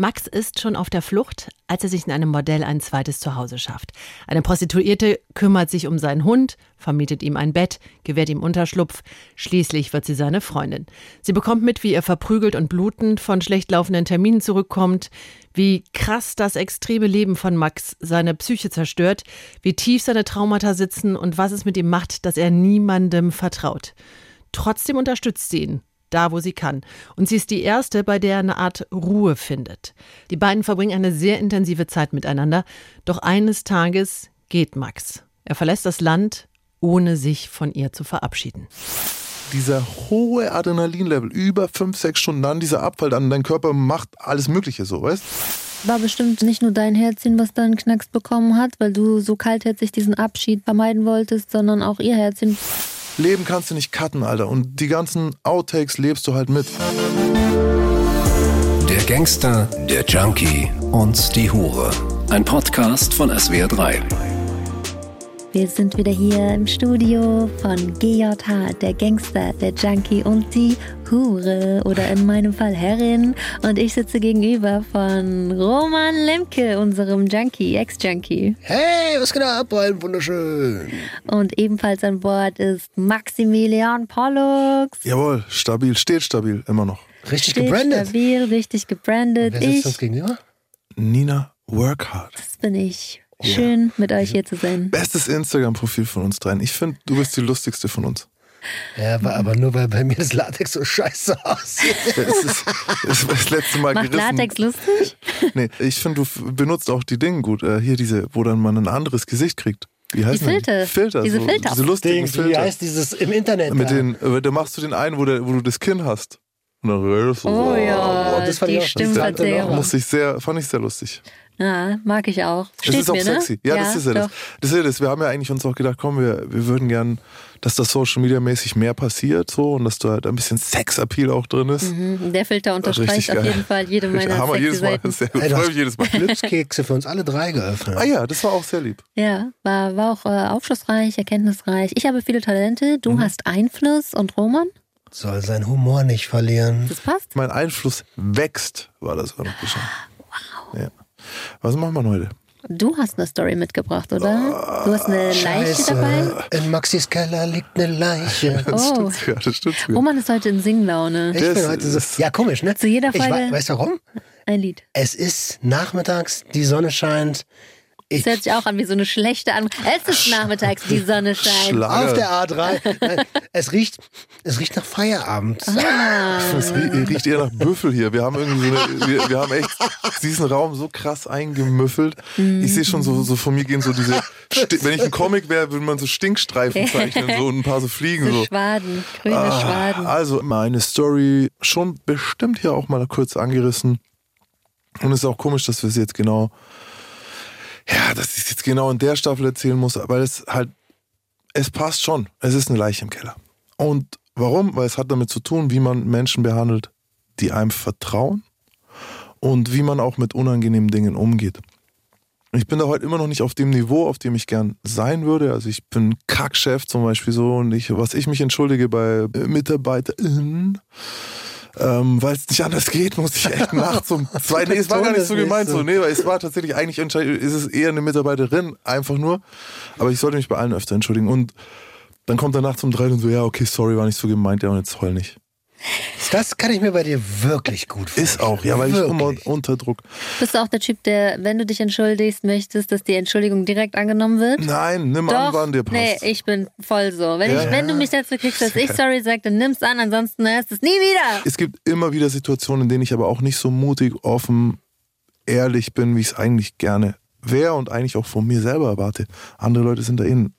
Max ist schon auf der Flucht, als er sich in einem Modell ein zweites Zuhause schafft. Eine Prostituierte kümmert sich um seinen Hund, vermietet ihm ein Bett, gewährt ihm Unterschlupf. Schließlich wird sie seine Freundin. Sie bekommt mit, wie er verprügelt und blutend von schlecht laufenden Terminen zurückkommt, wie krass das extreme Leben von Max seine Psyche zerstört, wie tief seine Traumata sitzen und was es mit ihm macht, dass er niemandem vertraut. Trotzdem unterstützt sie ihn da wo sie kann. Und sie ist die erste, bei der er eine Art Ruhe findet. Die beiden verbringen eine sehr intensive Zeit miteinander. Doch eines Tages geht Max. Er verlässt das Land, ohne sich von ihr zu verabschieden. Dieser hohe Adrenalinlevel, über fünf, sechs Stunden, dann dieser Abfall, dann dein Körper macht alles Mögliche so, weißt war bestimmt nicht nur dein Herzchen, was da einen Knacks bekommen hat, weil du so kaltherzig diesen Abschied vermeiden wolltest, sondern auch ihr Herzchen. Leben kannst du nicht cutten, Alter. Und die ganzen Outtakes lebst du halt mit. Der Gangster, der Junkie und die Hure. Ein Podcast von SWR3. Wir sind wieder hier im Studio von GJH, der Gangster, der Junkie und die Hure oder in meinem Fall Herrin. Und ich sitze gegenüber von Roman Lemke, unserem Junkie, Ex-Junkie. Hey, was geht ab, ein wunderschön. Und ebenfalls an Bord ist Maximilian Pollux. Jawohl, stabil, steht stabil, immer noch. Richtig Steht gebrandet. stabil, richtig gebrandet. Wer sitzt Ich, uns gegenüber? Nina Workhard. das bin ich. Schön, mit euch hier zu sein. Bestes Instagram-Profil von uns dreien. Ich finde, du bist die lustigste von uns. Ja, aber, aber nur weil bei mir das Latex so scheiße aussieht. Es ist, es ist das letzte Mal Macht gerissen. Latex lustig? Nee, ich finde, du benutzt auch die Dinge gut. Äh, hier diese, wo dann man ein anderes Gesicht kriegt. Wie heißt Filter. Filter. Diese so, Filter. Diese lustigen Dings, wie Filter. heißt dieses im Internet? Mit da? den, äh, da machst du den einen, wo, der, wo du das Kinn hast. Und dann redest du so. Oh ja, boah, das fand die ich auch- Stimmverzerrung. Musste ich sehr, fand ich sehr lustig. Ja, mag ich auch. Das Steht ist auch mir, sexy. Ne? Ja, das ist ja das. doch. Das ist ja das. Wir haben ja eigentlich uns auch gedacht, komm, wir, wir würden gern, dass das Social Media mäßig mehr passiert so und dass da halt ein bisschen Sexappeal auch drin ist. Mhm, Der Filter unterstreicht auf jeden Fall jede meiner Hammer, sexy jedes Mal. Sehr gut. Ey, du Freue hast mich jedes Mal. Glückskekse für uns alle drei geöffnet. Ah ja, das war auch sehr lieb. Ja, war, war auch äh, aufschlussreich, erkenntnisreich. Ich habe viele Talente, du Mhm. hast Einfluss und Roman, Soll seinen Humor nicht verlieren. das passt. Mein Einfluss wächst, war das auch noch geschehen. Wow. Ja. Was machen wir heute? Du hast eine Story mitgebracht, oder? Du hast eine Leiche dabei? In Maxis Keller liegt eine Leiche. Das Oh. stimmt sogar, das stimmt sogar. Roman ist heute in Singlaune. Ich Das bin heute so. Ja, komisch, ne? Zu jeder ich Folge- wei- Weißt du warum? Ein Lied. Es ist nachmittags, die Sonne scheint. Ich, Das hört sich auch an wie so eine schlechte An. Es ist nachmittags, die Sonne scheint. Schlager. auf der A3. Nein, es riecht, es riecht nach Feierabend. Es rie- riecht eher nach Büffel hier. Wir haben irgendwie so eine, wir, wir haben echt diesen Raum so krass eingemüffelt. Ich sehe schon so, so von mir gehen so diese, wenn ich ein Comic wäre, würde man so Stinkstreifen zeichnen, so und ein paar so Fliegen So so. Schwaden, grüne Ah, Schwaden. Also meine Story schon bestimmt hier auch mal kurz angerissen. Und es ist auch komisch, dass wir es jetzt genau, dass ich es jetzt genau in der Staffel erzählen muss, weil es halt, es passt schon. Es ist eine Leiche im Keller. Und warum? Weil es hat damit zu tun, wie man Menschen behandelt, die einem vertrauen und wie man auch mit unangenehmen Dingen umgeht. Ich bin da heute immer noch nicht auf dem Niveau, auf dem ich gern sein würde. Also ich bin Kackchef zum Beispiel so und ich, was ich mich entschuldige bei äh, MitarbeiterInnen, ähm, weil es nicht anders geht, muss ich echt nachts um zwei, nee, es war gar nicht so gemeint so. nee, weil es war tatsächlich eigentlich, entscheid- ist es eher eine Mitarbeiterin, einfach nur, aber ich sollte mich bei allen öfter entschuldigen und dann kommt er nachts um drei und so, ja, okay, sorry, war nicht so gemeint, ja, und jetzt heul nicht. Das kann ich mir bei dir wirklich gut vorstellen. Ist auch, ja, weil ich immer Wirklich. unter Druck. Bist du auch der Typ, der, wenn du dich entschuldigst, möchtest, dass die Entschuldigung direkt angenommen wird? Nein, nimm an, wann dir passt. Nee, ich bin voll so. Wenn, Ja. ich, wenn du mich dazu kriegst, dass ich sorry sage, dann nimm's an, ansonsten hörst du es nie wieder. Es gibt immer wieder Situationen, in denen ich aber auch nicht so mutig, offen, ehrlich bin, wie ich es eigentlich gerne wäre und eigentlich auch von mir selber erwarte. Andere Leute sind da innen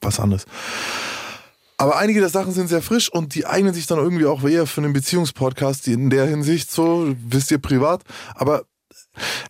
was anderes. Aber einige der Sachen sind sehr frisch und die eignen sich dann irgendwie auch eher für einen Beziehungspodcast in der Hinsicht so, wisst ihr privat. Aber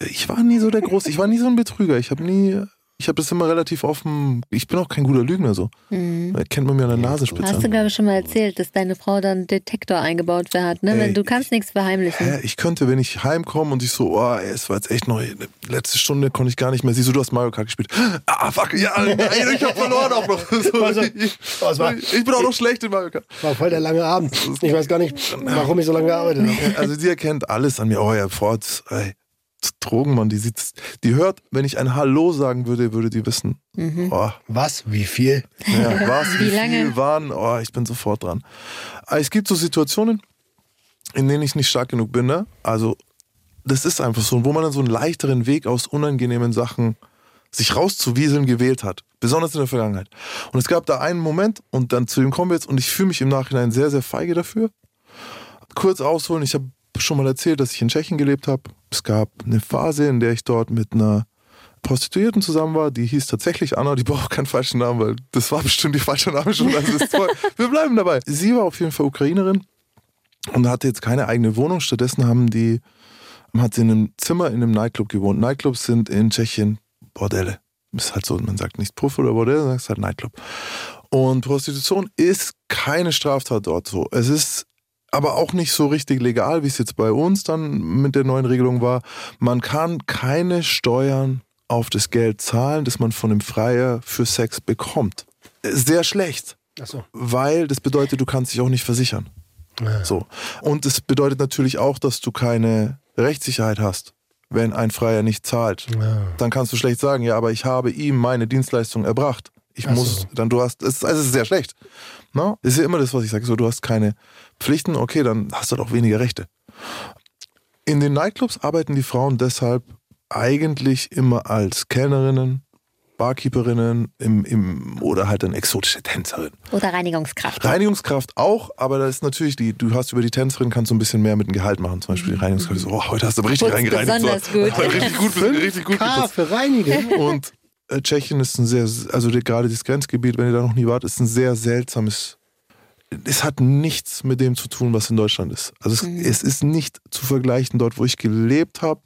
ich war nie so der Große, ich war nie so ein Betrüger. Ich habe nie, ich habe das immer relativ offen, ich bin auch kein guter Lügner so. Da kennt man mir an der Nasenspitze. Hast du, glaube ich, schon mal erzählt, dass deine Frau dann einen Detektor eingebaut hat, ne? Ey, Wenn du kannst nichts verheimlichen. Hä, ich könnte, wenn ich heimkomme und ich so, oh, ey, es war jetzt echt noch, letzte Stunde konnte ich gar nicht mehr. Siehst du, du hast Mario Kart gespielt. Ah, fuck, ja, nein, ich hab verloren auch noch. So, ich, war- ich bin auch noch schlecht in Mario Kart. War voll der lange Abend. Ich weiß gar nicht, warum ich so lange gearbeitet habe. Also die erkennt alles an mir. Oh ja, Forts, ey, Drogenmann, die sieht, die hört, wenn ich ein Hallo sagen würde, würde die wissen. Oh, Was? Wie viel? ja, was, wie, Wie lange? viel waren, oh, ich bin sofort dran. Aber Es gibt so Situationen, in denen ich nicht stark genug bin, ne? Also, das ist einfach so, wo man dann so einen leichteren Weg aus unangenehmen Sachen sich rauszuwieseln gewählt hat. Besonders in der Vergangenheit. Und es gab da einen Moment, und dann zu dem kommen wir jetzt, und ich fühle mich im Nachhinein sehr, sehr feige dafür. Kurz ausholen, ich habe schon mal erzählt, dass ich in Tschechien gelebt habe. Es gab eine Phase, in der ich dort mit einer Prostituierten zusammen war, die hieß tatsächlich Anna, die braucht keinen falschen Namen, weil das war bestimmt die falsche Name schon. Also ist toll. Wir bleiben dabei. Sie war auf jeden Fall Ukrainerin und hatte jetzt keine eigene Wohnung. Stattdessen haben die, hat sie in einem Zimmer in einem Nightclub gewohnt. Nightclubs sind in Tschechien Bordelle. Ist halt so, man sagt nicht Puff oder Bordelle, man sagt halt Nightclub. Und Prostitution ist keine Straftat dort so. Es ist aber auch nicht so richtig legal, wie es jetzt bei uns dann mit der neuen Regelung war. Man kann keine Steuern auf das Geld zahlen, das man von dem Freier für Sex bekommt. Sehr schlecht, Achso. weil das bedeutet, du kannst dich auch nicht versichern. So. Und es bedeutet natürlich auch, dass du keine Rechtssicherheit hast, wenn ein Freier nicht zahlt. Dann kannst du schlecht sagen, ja, aber ich habe ihm meine Dienstleistung erbracht. Ich Ach so. muss, dann du hast, es also es ist sehr schlecht. No? Das ist ja immer das, was ich sage. So, du hast keine Pflichten, okay, dann hast du doch weniger Rechte. In den Nightclubs arbeiten die Frauen deshalb eigentlich immer als Kellnerinnen, Barkeeperinnen im, im, oder halt dann exotische Tänzerin. Oder Reinigungskraft. Reinigungskraft auch, aber da ist natürlich die, du hast über die Tänzerin kannst du ein bisschen mehr mit dem Gehalt machen. Zum Beispiel die Reinigungskraft, so, oh, heute hast du aber richtig Putzt reingereinigt. besonders so. gut. Heute Richtig gut, richtig gut K geputzt. für Reinigen. Und Tschechien ist ein sehr, also gerade das Grenzgebiet, wenn ihr da noch nie wart, ist ein sehr seltsames. Es hat nichts mit dem zu tun, was in Deutschland ist. Also es, es ist nicht zu vergleichen dort, wo ich gelebt habe.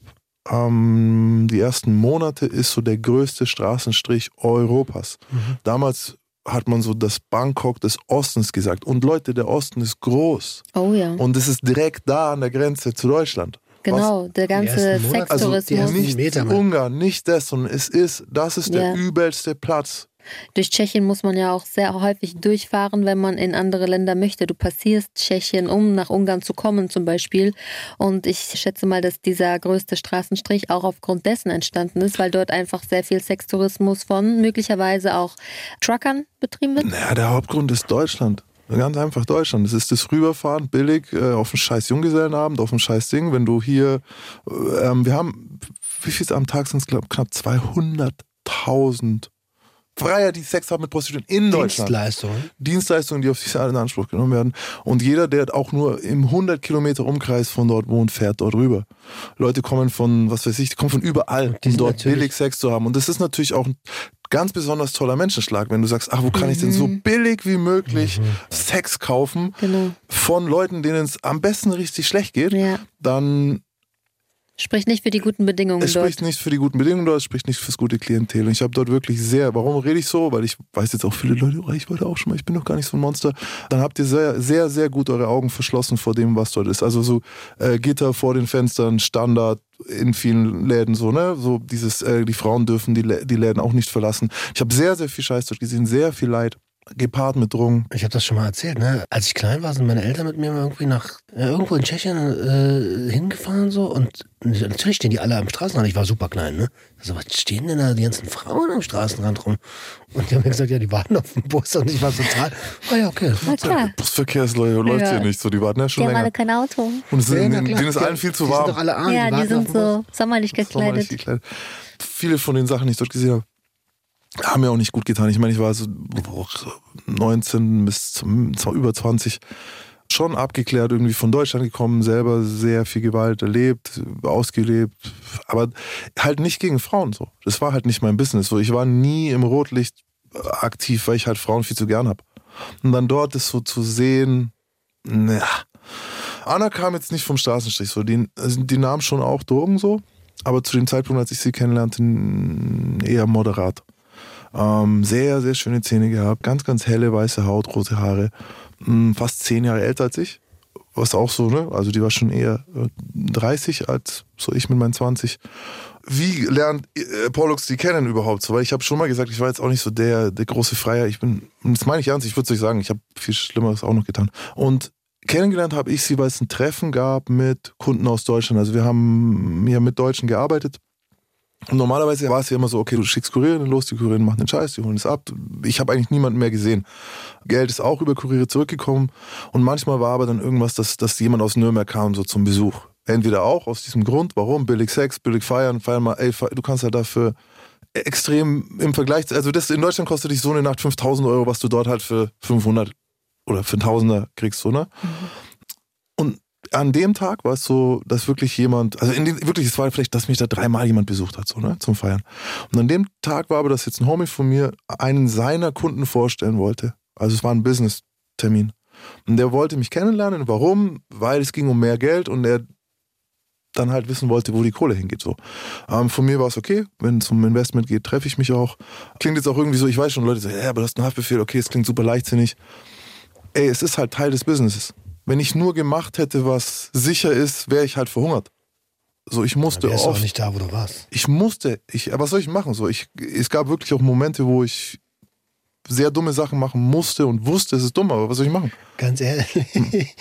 Ähm, die ersten Monate ist so der größte Straßenstrich Europas. Damals hat man so das Bangkok des Ostens gesagt. Und Leute, der Osten ist groß. Oh ja. Und es ist direkt da an der Grenze zu Deutschland. Genau, der ganze Also Sextourismus. ersten nicht Meter. Ungarn, nicht das, sondern es ist, das ist der Ja. übelste Platz. Durch Tschechien muss man ja auch sehr häufig durchfahren, wenn man in andere Länder möchte. Du passierst Tschechien, um nach Ungarn zu kommen zum Beispiel. Und ich schätze mal, dass dieser größte Straßenstrich auch aufgrund dessen entstanden ist, weil dort einfach sehr viel Sextourismus von möglicherweise auch Truckern betrieben wird. Naja, der Hauptgrund ist Deutschland. Ganz einfach Deutschland. Es ist das Rüberfahren billig äh, auf einen scheiß Junggesellenabend, auf ein scheiß Ding. Wenn du hier, äh, ähm, wir haben, wie viel am Tag sind es, glaube knapp 200.000 Freier, die Sex haben mit Prostituierten in Deutschland. Dienstleistungen. Dienstleistungen, die auf sich in Anspruch genommen werden. Und jeder, der auch nur im 100 Kilometer Umkreis von dort wohnt, fährt dort rüber. Leute kommen von, was weiß ich, die kommen von überall, um dort billig Sex zu haben. Und das ist natürlich auch ein ganz besonders toller Menschenschlag, wenn du sagst, ach, wo kann ich denn so billig wie möglich Sex kaufen Genau. von Leuten, denen es am besten richtig schlecht geht, Ja. dann Spricht nicht für die guten Bedingungen es dort. spricht nicht für die guten Bedingungen dort, es spricht nicht fürs gute Klientel. Und ich habe dort wirklich sehr, warum rede ich so? Weil ich weiß jetzt auch viele Leute, oh, ich wollte auch schon mal, ich bin doch gar nicht so ein Monster. Dann habt ihr sehr, sehr, sehr gut eure Augen verschlossen vor dem, was dort ist. Also so äh, Gitter vor den Fenstern, Standard in vielen Läden so, ne? So dieses, äh, die Frauen dürfen die, die Läden auch nicht verlassen. Ich habe sehr, sehr viel Scheiß dort gesehen, sehr viel Leid, gepaart mit Drogen. Ich habe das schon mal erzählt, ne? Als ich klein war, sind meine Eltern mit mir irgendwie nach äh, irgendwo in Tschechien äh, hingefahren so und natürlich stehen die alle am Straßenrand. Ich war super klein, ne? Also was stehen denn da die ganzen Frauen am Straßenrand rum? Und die haben mir gesagt, ja, die warten auf den Bus und ich war total, oh ja, okay. Na klar. Busverkehrsleute läuft Ja. hier nicht so, die warten ja schon Die haben länger. alle kein Auto. Und es Ja, sind, klar. denen ist allen Die- viel zu die warm. Sind doch alle arm, ja, die warten sind so sommerlich Sommerlich gekleidet. gekleidet. Viele von den Sachen, die ich dort gesehen habe, haben mir auch nicht gut getan. Ich meine, ich war so 19 bis zum, über 20 schon abgeklärt, irgendwie von Deutschland gekommen, selber sehr viel Gewalt erlebt, ausgelebt, aber halt nicht gegen Frauen so. Das war halt nicht mein Business. So, ich war nie im Rotlicht aktiv, weil ich halt Frauen viel zu gern habe. Und dann dort das so zu sehen, na. Anna kam jetzt nicht vom Straßenstrich, so die, also die nahm schon auch Drogen so, aber zu dem Zeitpunkt, als ich sie kennenlernte, eher moderat. Ähm, sehr, sehr schöne Zähne gehabt, ganz, ganz helle weiße Haut, rote Haare, m, fast zehn Jahre älter als ich. Was auch so, ne? Also die war schon eher äh, 30 als so ich mit meinen 20. Wie lernt äh, Pollux die kennen überhaupt so? Weil ich habe schon mal gesagt, ich war jetzt auch nicht so der, der große Freier. Ich bin, das meine ich ernst, ich würde es euch sagen, ich habe viel Schlimmeres auch noch getan. Und kennengelernt habe ich sie, weil es ein Treffen gab mit Kunden aus Deutschland. Also wir haben ja mit Deutschen gearbeitet. Und normalerweise war es ja immer so, okay, du schickst Kuriere los, die Kuriere machen den Scheiß, die holen es ab. Ich habe eigentlich niemanden mehr gesehen. Geld ist auch über Kuriere zurückgekommen. Und manchmal war aber dann irgendwas, dass, dass jemand aus Nürnberg kam, so zum Besuch. Entweder auch aus diesem Grund, warum? Billig Sex, billig feiern, feiern mal, ey, du kannst ja dafür extrem im Vergleich, also das in Deutschland kostet dich so eine Nacht 5000 Euro, was du dort halt für 500 oder für 1000er kriegst, so, ne? Mhm. An dem Tag war es so, dass wirklich jemand, also dem, wirklich, es war vielleicht, dass mich da dreimal jemand besucht hat, so, ne, zum Feiern. Und an dem Tag war aber, dass jetzt ein Homie von mir einen seiner Kunden vorstellen wollte. Also es war ein Business-Termin. Und der wollte mich kennenlernen. Warum? Weil es ging um mehr Geld und er dann halt wissen wollte, wo die Kohle hingeht. So. Ähm, von mir war es okay, wenn es um Investment geht, treffe ich mich auch. Klingt jetzt auch irgendwie so, ich weiß schon, Leute sagen, ja, aber das ist ein Haftbefehl, okay, es klingt super leichtsinnig. Ey, es ist halt Teil des Businesses. Wenn ich nur gemacht hätte, was sicher ist, wäre ich halt verhungert. So, ich musste ja, auch. nicht da, wo du warst. Ich musste, ich, was soll ich machen? So, ich, es gab wirklich auch Momente, wo ich sehr dumme Sachen machen musste und wusste, es ist dumm, aber was soll ich machen? Ganz ehrlich,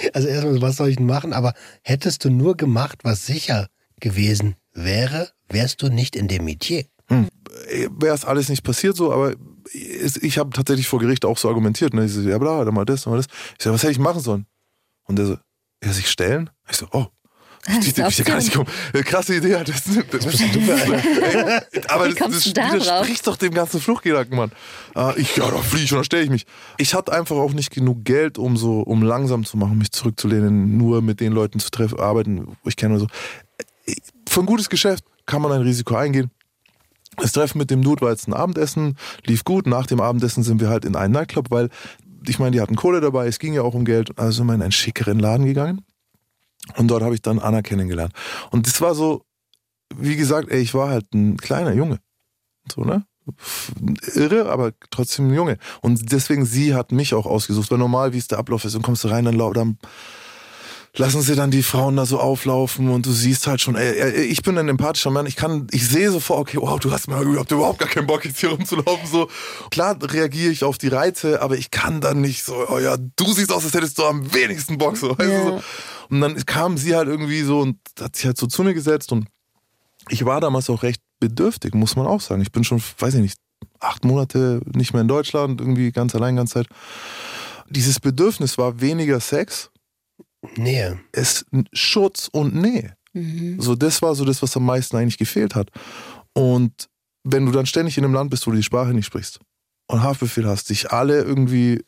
also erstmal, was soll ich denn machen? Aber hättest du nur gemacht, was sicher gewesen wäre, wärst du nicht in dem Metier. Hm. Wäre es alles nicht passiert so, aber ich habe tatsächlich vor Gericht auch so argumentiert. Ne? Ich so, ja, bla, dann mal das, dann mal das. Ich so, was hätte ich machen sollen? Und der so, ja, sich stellen? Ich so, oh, ich, ich, ich gar nicht gekommen. Krasse Idee. Das, das, das, das aber das, das widerspricht doch dem ganzen Fluchtgedanken, Mann. Uh, ich, ja, da fliege ich und da stelle ich mich. Ich hatte einfach auch nicht genug Geld, um so, um langsam zu machen, mich zurückzulehnen, nur mit den Leuten zu treffen, arbeiten, wo ich kenne oder so. Für ein gutes Geschäft kann man ein Risiko eingehen. Das Treffen mit dem Dude war jetzt ein Abendessen, lief gut. Nach dem Abendessen sind wir halt in einen Nightclub, weil ich meine, die hatten Kohle dabei, es ging ja auch um Geld, also sind wir in einen schickeren Laden gegangen. Und dort habe ich dann Anna kennengelernt. Und das war so, wie gesagt, ey, ich war halt ein kleiner Junge. So, ne? Irre, aber trotzdem ein Junge. Und deswegen, sie hat mich auch ausgesucht. Weil normal, wie es der Ablauf ist, und kommst du rein, dann, dann lassen sie dann die Frauen da so auflaufen und du siehst halt schon, ey, ich bin ein empathischer Mann, ich kann, ich sehe sofort, okay, wow, du hast mal überhaupt, überhaupt gar keinen Bock jetzt hier rumzulaufen, so. Klar reagiere ich auf die Reize, aber ich kann dann nicht so, oh ja, du siehst aus, als hättest du am wenigsten Bock, so, weißt ja. du, so. Und dann kam sie halt irgendwie so und hat sich halt so zu mir gesetzt und ich war damals auch recht bedürftig, muss man auch sagen. Ich bin schon, weiß ich nicht, acht Monate nicht mehr in Deutschland, irgendwie ganz allein, ganz Zeit. Dieses Bedürfnis war weniger Sex, Nähe. Es Schutz und Nähe. Mhm. So, das war so das, was am meisten eigentlich gefehlt hat. Und wenn du dann ständig in einem Land bist, wo du die Sprache nicht sprichst und Haftbefehl hast, dich alle irgendwie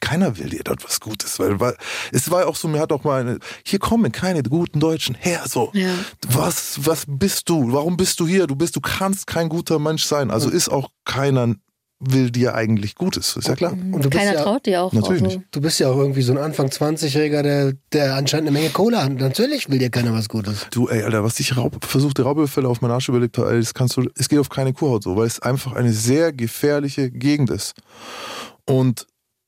keiner will dir dort was Gutes, weil, weil es war auch so, mir hat auch mal eine, hier kommen keine guten Deutschen her, so. Ja. Was, was bist du? Warum bist du hier? Du bist, du kannst kein guter Mensch sein. Also ist auch keiner will dir eigentlich Gutes, ist ja klar. Und Keiner ja, traut dir auch. Natürlich nicht. Du bist ja auch irgendwie so ein Anfang 20-Jähriger, der, der anscheinend eine Menge Kohle hat. Natürlich will dir keiner was Gutes. Du, ey, Alter, was dich Raub, versuchte Raubüberfälle auf meinen Arsch überlegt hat, das kannst du, es geht auf keine Kuhhaut so, weil es einfach eine sehr gefährliche Gegend ist. Und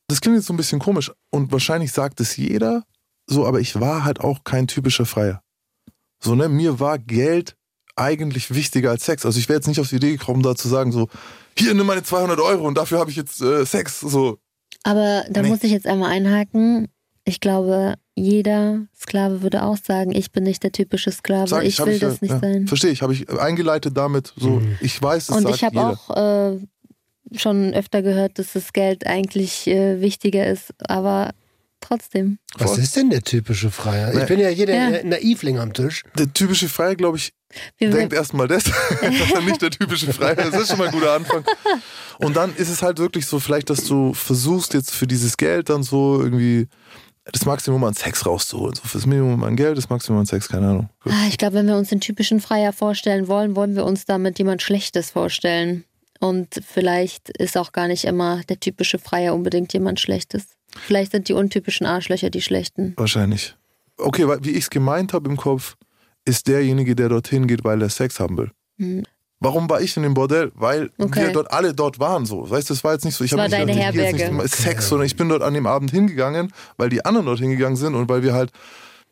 das klingt jetzt so ein bisschen komisch und wahrscheinlich sagt es jeder so, aber ich war halt auch kein typischer Freier. So, ne, mir war Geld eigentlich wichtiger als Sex. Also ich wäre jetzt nicht auf die Idee gekommen, da zu sagen so, hier nimm meine 200 Euro und dafür habe ich jetzt äh, Sex. So. Aber da nee. muss ich jetzt einmal einhaken. Ich glaube, jeder Sklave würde auch sagen, ich bin nicht der typische Sklave, Sag ich, ich will ich, das nicht ja, sein. Verstehe ich, habe ich eingeleitet damit, so mhm. ich weiß es Und ich habe auch äh, schon öfter gehört, dass das Geld eigentlich äh, wichtiger ist, aber trotzdem. Was ist denn der typische Freier? Ich bin ja hier der ja. Naivling am Tisch. Der typische Freier, glaube ich, wir denkt erstmal das. das ist nicht der typische Freier. Das ist schon mal ein guter Anfang. Und dann ist es halt wirklich so, vielleicht, dass du versuchst jetzt für dieses Geld dann so irgendwie das Maximum an Sex rauszuholen. So fürs Minimum an Geld, das Maximum an Sex, keine Ahnung. Ah, ich glaube, wenn wir uns den typischen Freier vorstellen wollen, wollen wir uns damit jemand Schlechtes vorstellen. Und vielleicht ist auch gar nicht immer der typische Freier unbedingt jemand Schlechtes. Vielleicht sind die untypischen Arschlöcher die schlechten. Wahrscheinlich. Okay, wie ich es gemeint habe im Kopf, ist derjenige, der dorthin geht, weil er Sex haben will. Mhm. Warum war ich in dem Bordell? Weil okay. wir dort alle dort waren. So, weißt du, das war jetzt nicht so. Ich habe nicht, deine Herberge. Nicht Sex, sondern ich bin dort an dem Abend hingegangen, weil die anderen dort hingegangen sind und weil wir halt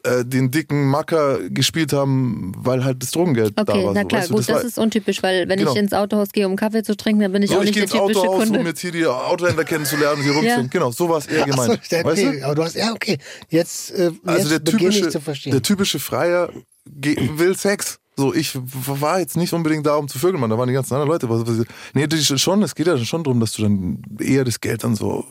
äh, den dicken Macker gespielt haben, weil halt das Drogengeld da Okay, war. na so. klar, Weißt du, gut, das, war- ist untypisch, weil wenn Genau. ich ins Autohaus gehe, um Kaffee zu trinken, dann bin ich so, auch ich nicht der ins typische Autohaus, Kunde. um jetzt hier die Autohändler kennenzulernen, die rum Ja. Genau, so war es eher Ach so, gemeint. der- weißt du? okay, aber du hast, ja, okay. Jetzt, äh, Also jetzt der beginne typische, ich zu verstehen. der typische Freier will Sex. So, ich war jetzt nicht unbedingt da, um zu vögeln, man. Da waren die ganzen anderen Leute. Was, was, nee, das schon, es geht ja schon darum, dass du dann eher das Geld dann so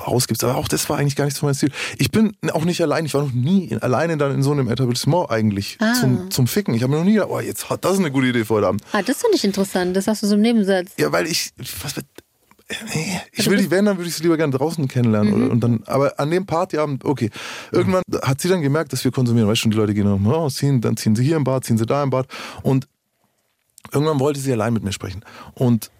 ausgibst. Aber auch das war eigentlich gar nicht so mein Ziel. Ich bin auch nicht allein. Ich war noch nie alleine dann in so einem Etablissement eigentlich Ah. zum, zum Ficken. Ich habe mir noch nie gedacht, oh, jetzt hat das eine gute Idee für heute Abend. Ah, das finde ich interessant. Das hast du so im Nebensatz. Ja, weil ich, was wird, nee, ich will die, wenn, dann würde ich sie lieber gerne draußen kennenlernen. Oder, und dann, aber an dem Partyabend, okay. Irgendwann hat sie dann gemerkt, dass wir konsumieren. Weißt du, schon, die Leute gehen dann raus, ziehen, dann ziehen sie hier im Bad, ziehen sie da im Bad. Und irgendwann wollte sie allein mit mir sprechen. Und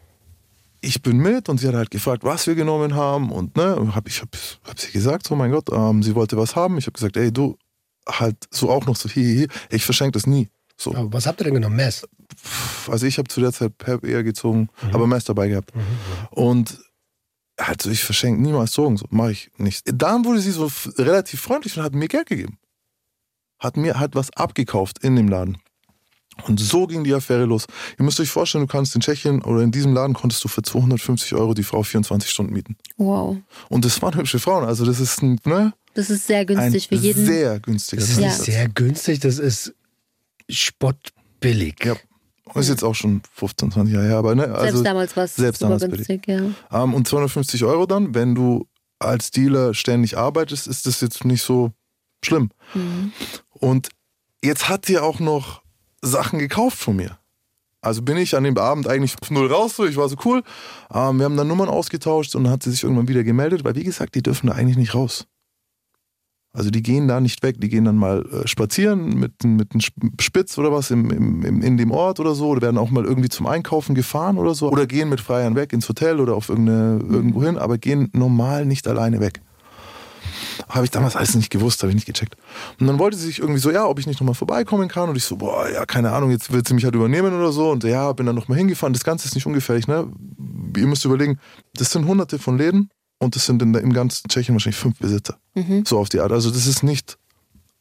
ich bin mit und sie hat halt gefragt, was wir genommen haben. Und ne, hab, ich habe hab sie gesagt, oh mein Gott, ähm, sie wollte was haben. Ich habe gesagt, ey, du, halt so auch noch so, hier, hier, hier. ich verschenke das nie. So. aber was habt ihr denn genommen? Mess? Also ich habe zu der Zeit Pep eher gezogen, aber Mess dabei gehabt. Und also ich verschenke niemals Drogen, so mache ich nicht. Dann wurde sie so relativ freundlich und hat mir Geld gegeben. Hat mir halt was abgekauft in dem Laden. Und so ging die Affäre los. Ihr müsst euch vorstellen, du kannst in Tschechien oder in diesem Laden konntest du für 250 Euro die Frau 24 Stunden mieten. Wow. Und das waren hübsche Frauen. Also das ist ein, ne, Das ist sehr ein günstig für jeden. sehr günstiger. Das ist Ja. nicht sehr günstig, das ist spottbillig. Ja. Ist jetzt auch schon 15, 20 Jahre her, aber ne, also selbst damals war es selbst super damals billig. günstig, ja. Ähm, und 250 Euro dann, wenn du als Dealer ständig arbeitest, ist das jetzt nicht so schlimm. Mhm. Und jetzt hat sie auch noch Sachen gekauft von mir. Also bin ich an dem Abend eigentlich null raus, so ich war so cool. Ähm, wir haben dann Nummern ausgetauscht und dann hat sie sich irgendwann wieder gemeldet, weil wie gesagt, die dürfen da eigentlich nicht raus. Also die gehen da nicht weg, die gehen dann mal äh, spazieren mit, mit einem Spitz oder was im, im, in dem Ort oder so oder werden auch mal irgendwie zum Einkaufen gefahren oder so oder gehen mit Freiern weg ins Hotel oder auf irgendeine, irgendwo hin, aber gehen normal nicht alleine weg. Habe ich damals alles nicht gewusst, habe ich nicht gecheckt. Und dann wollte sie sich irgendwie so, ja, ob ich nicht nochmal vorbeikommen kann. Und ich so, boah, ja, keine Ahnung, jetzt wird sie mich halt übernehmen oder so. Und ja, bin dann nochmal hingefahren. Das Ganze ist nicht ungefährlich, ne? Ihr müsst überlegen, das sind hunderte von Läden und das sind in der, im ganzen Tschechien wahrscheinlich fünf Besitzer. So auf die Art. Also das ist nicht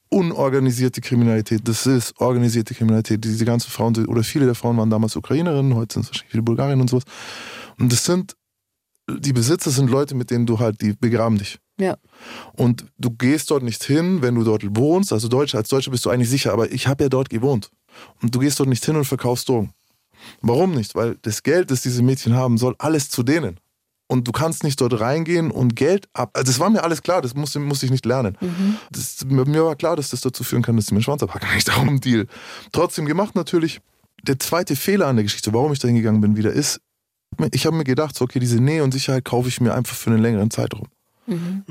unorganisierte Kriminalität, das ist organisierte Kriminalität. Diese ganzen Frauen, oder viele der Frauen waren damals Ukrainerinnen, heute sind es wahrscheinlich viele Bulgarinnen und sowas. Und das sind, die Besitzer sind Leute, mit denen du halt, die begraben dich. Ja. Und du gehst dort nicht hin, wenn du dort wohnst. Also Deutscher, als Deutscher bist du eigentlich sicher, aber ich habe ja dort gewohnt. Und du gehst dort nicht hin und verkaufst Drogen. Warum nicht? Weil das Geld, das diese Mädchen haben, soll alles zu denen. Und du kannst nicht dort reingehen und Geld ab. Also das war mir alles klar, das musste, musste ich nicht lernen. Das, mir war klar, dass das dazu führen kann, dass sie mir Schwanz abhacken. Nicht darum ein Deal. Trotzdem gemacht natürlich. Der zweite Fehler an der Geschichte, warum ich da hingegangen bin wieder, ist, ich habe mir gedacht, so, okay, diese Nähe und Sicherheit kaufe ich mir einfach für einen längeren Zeitraum.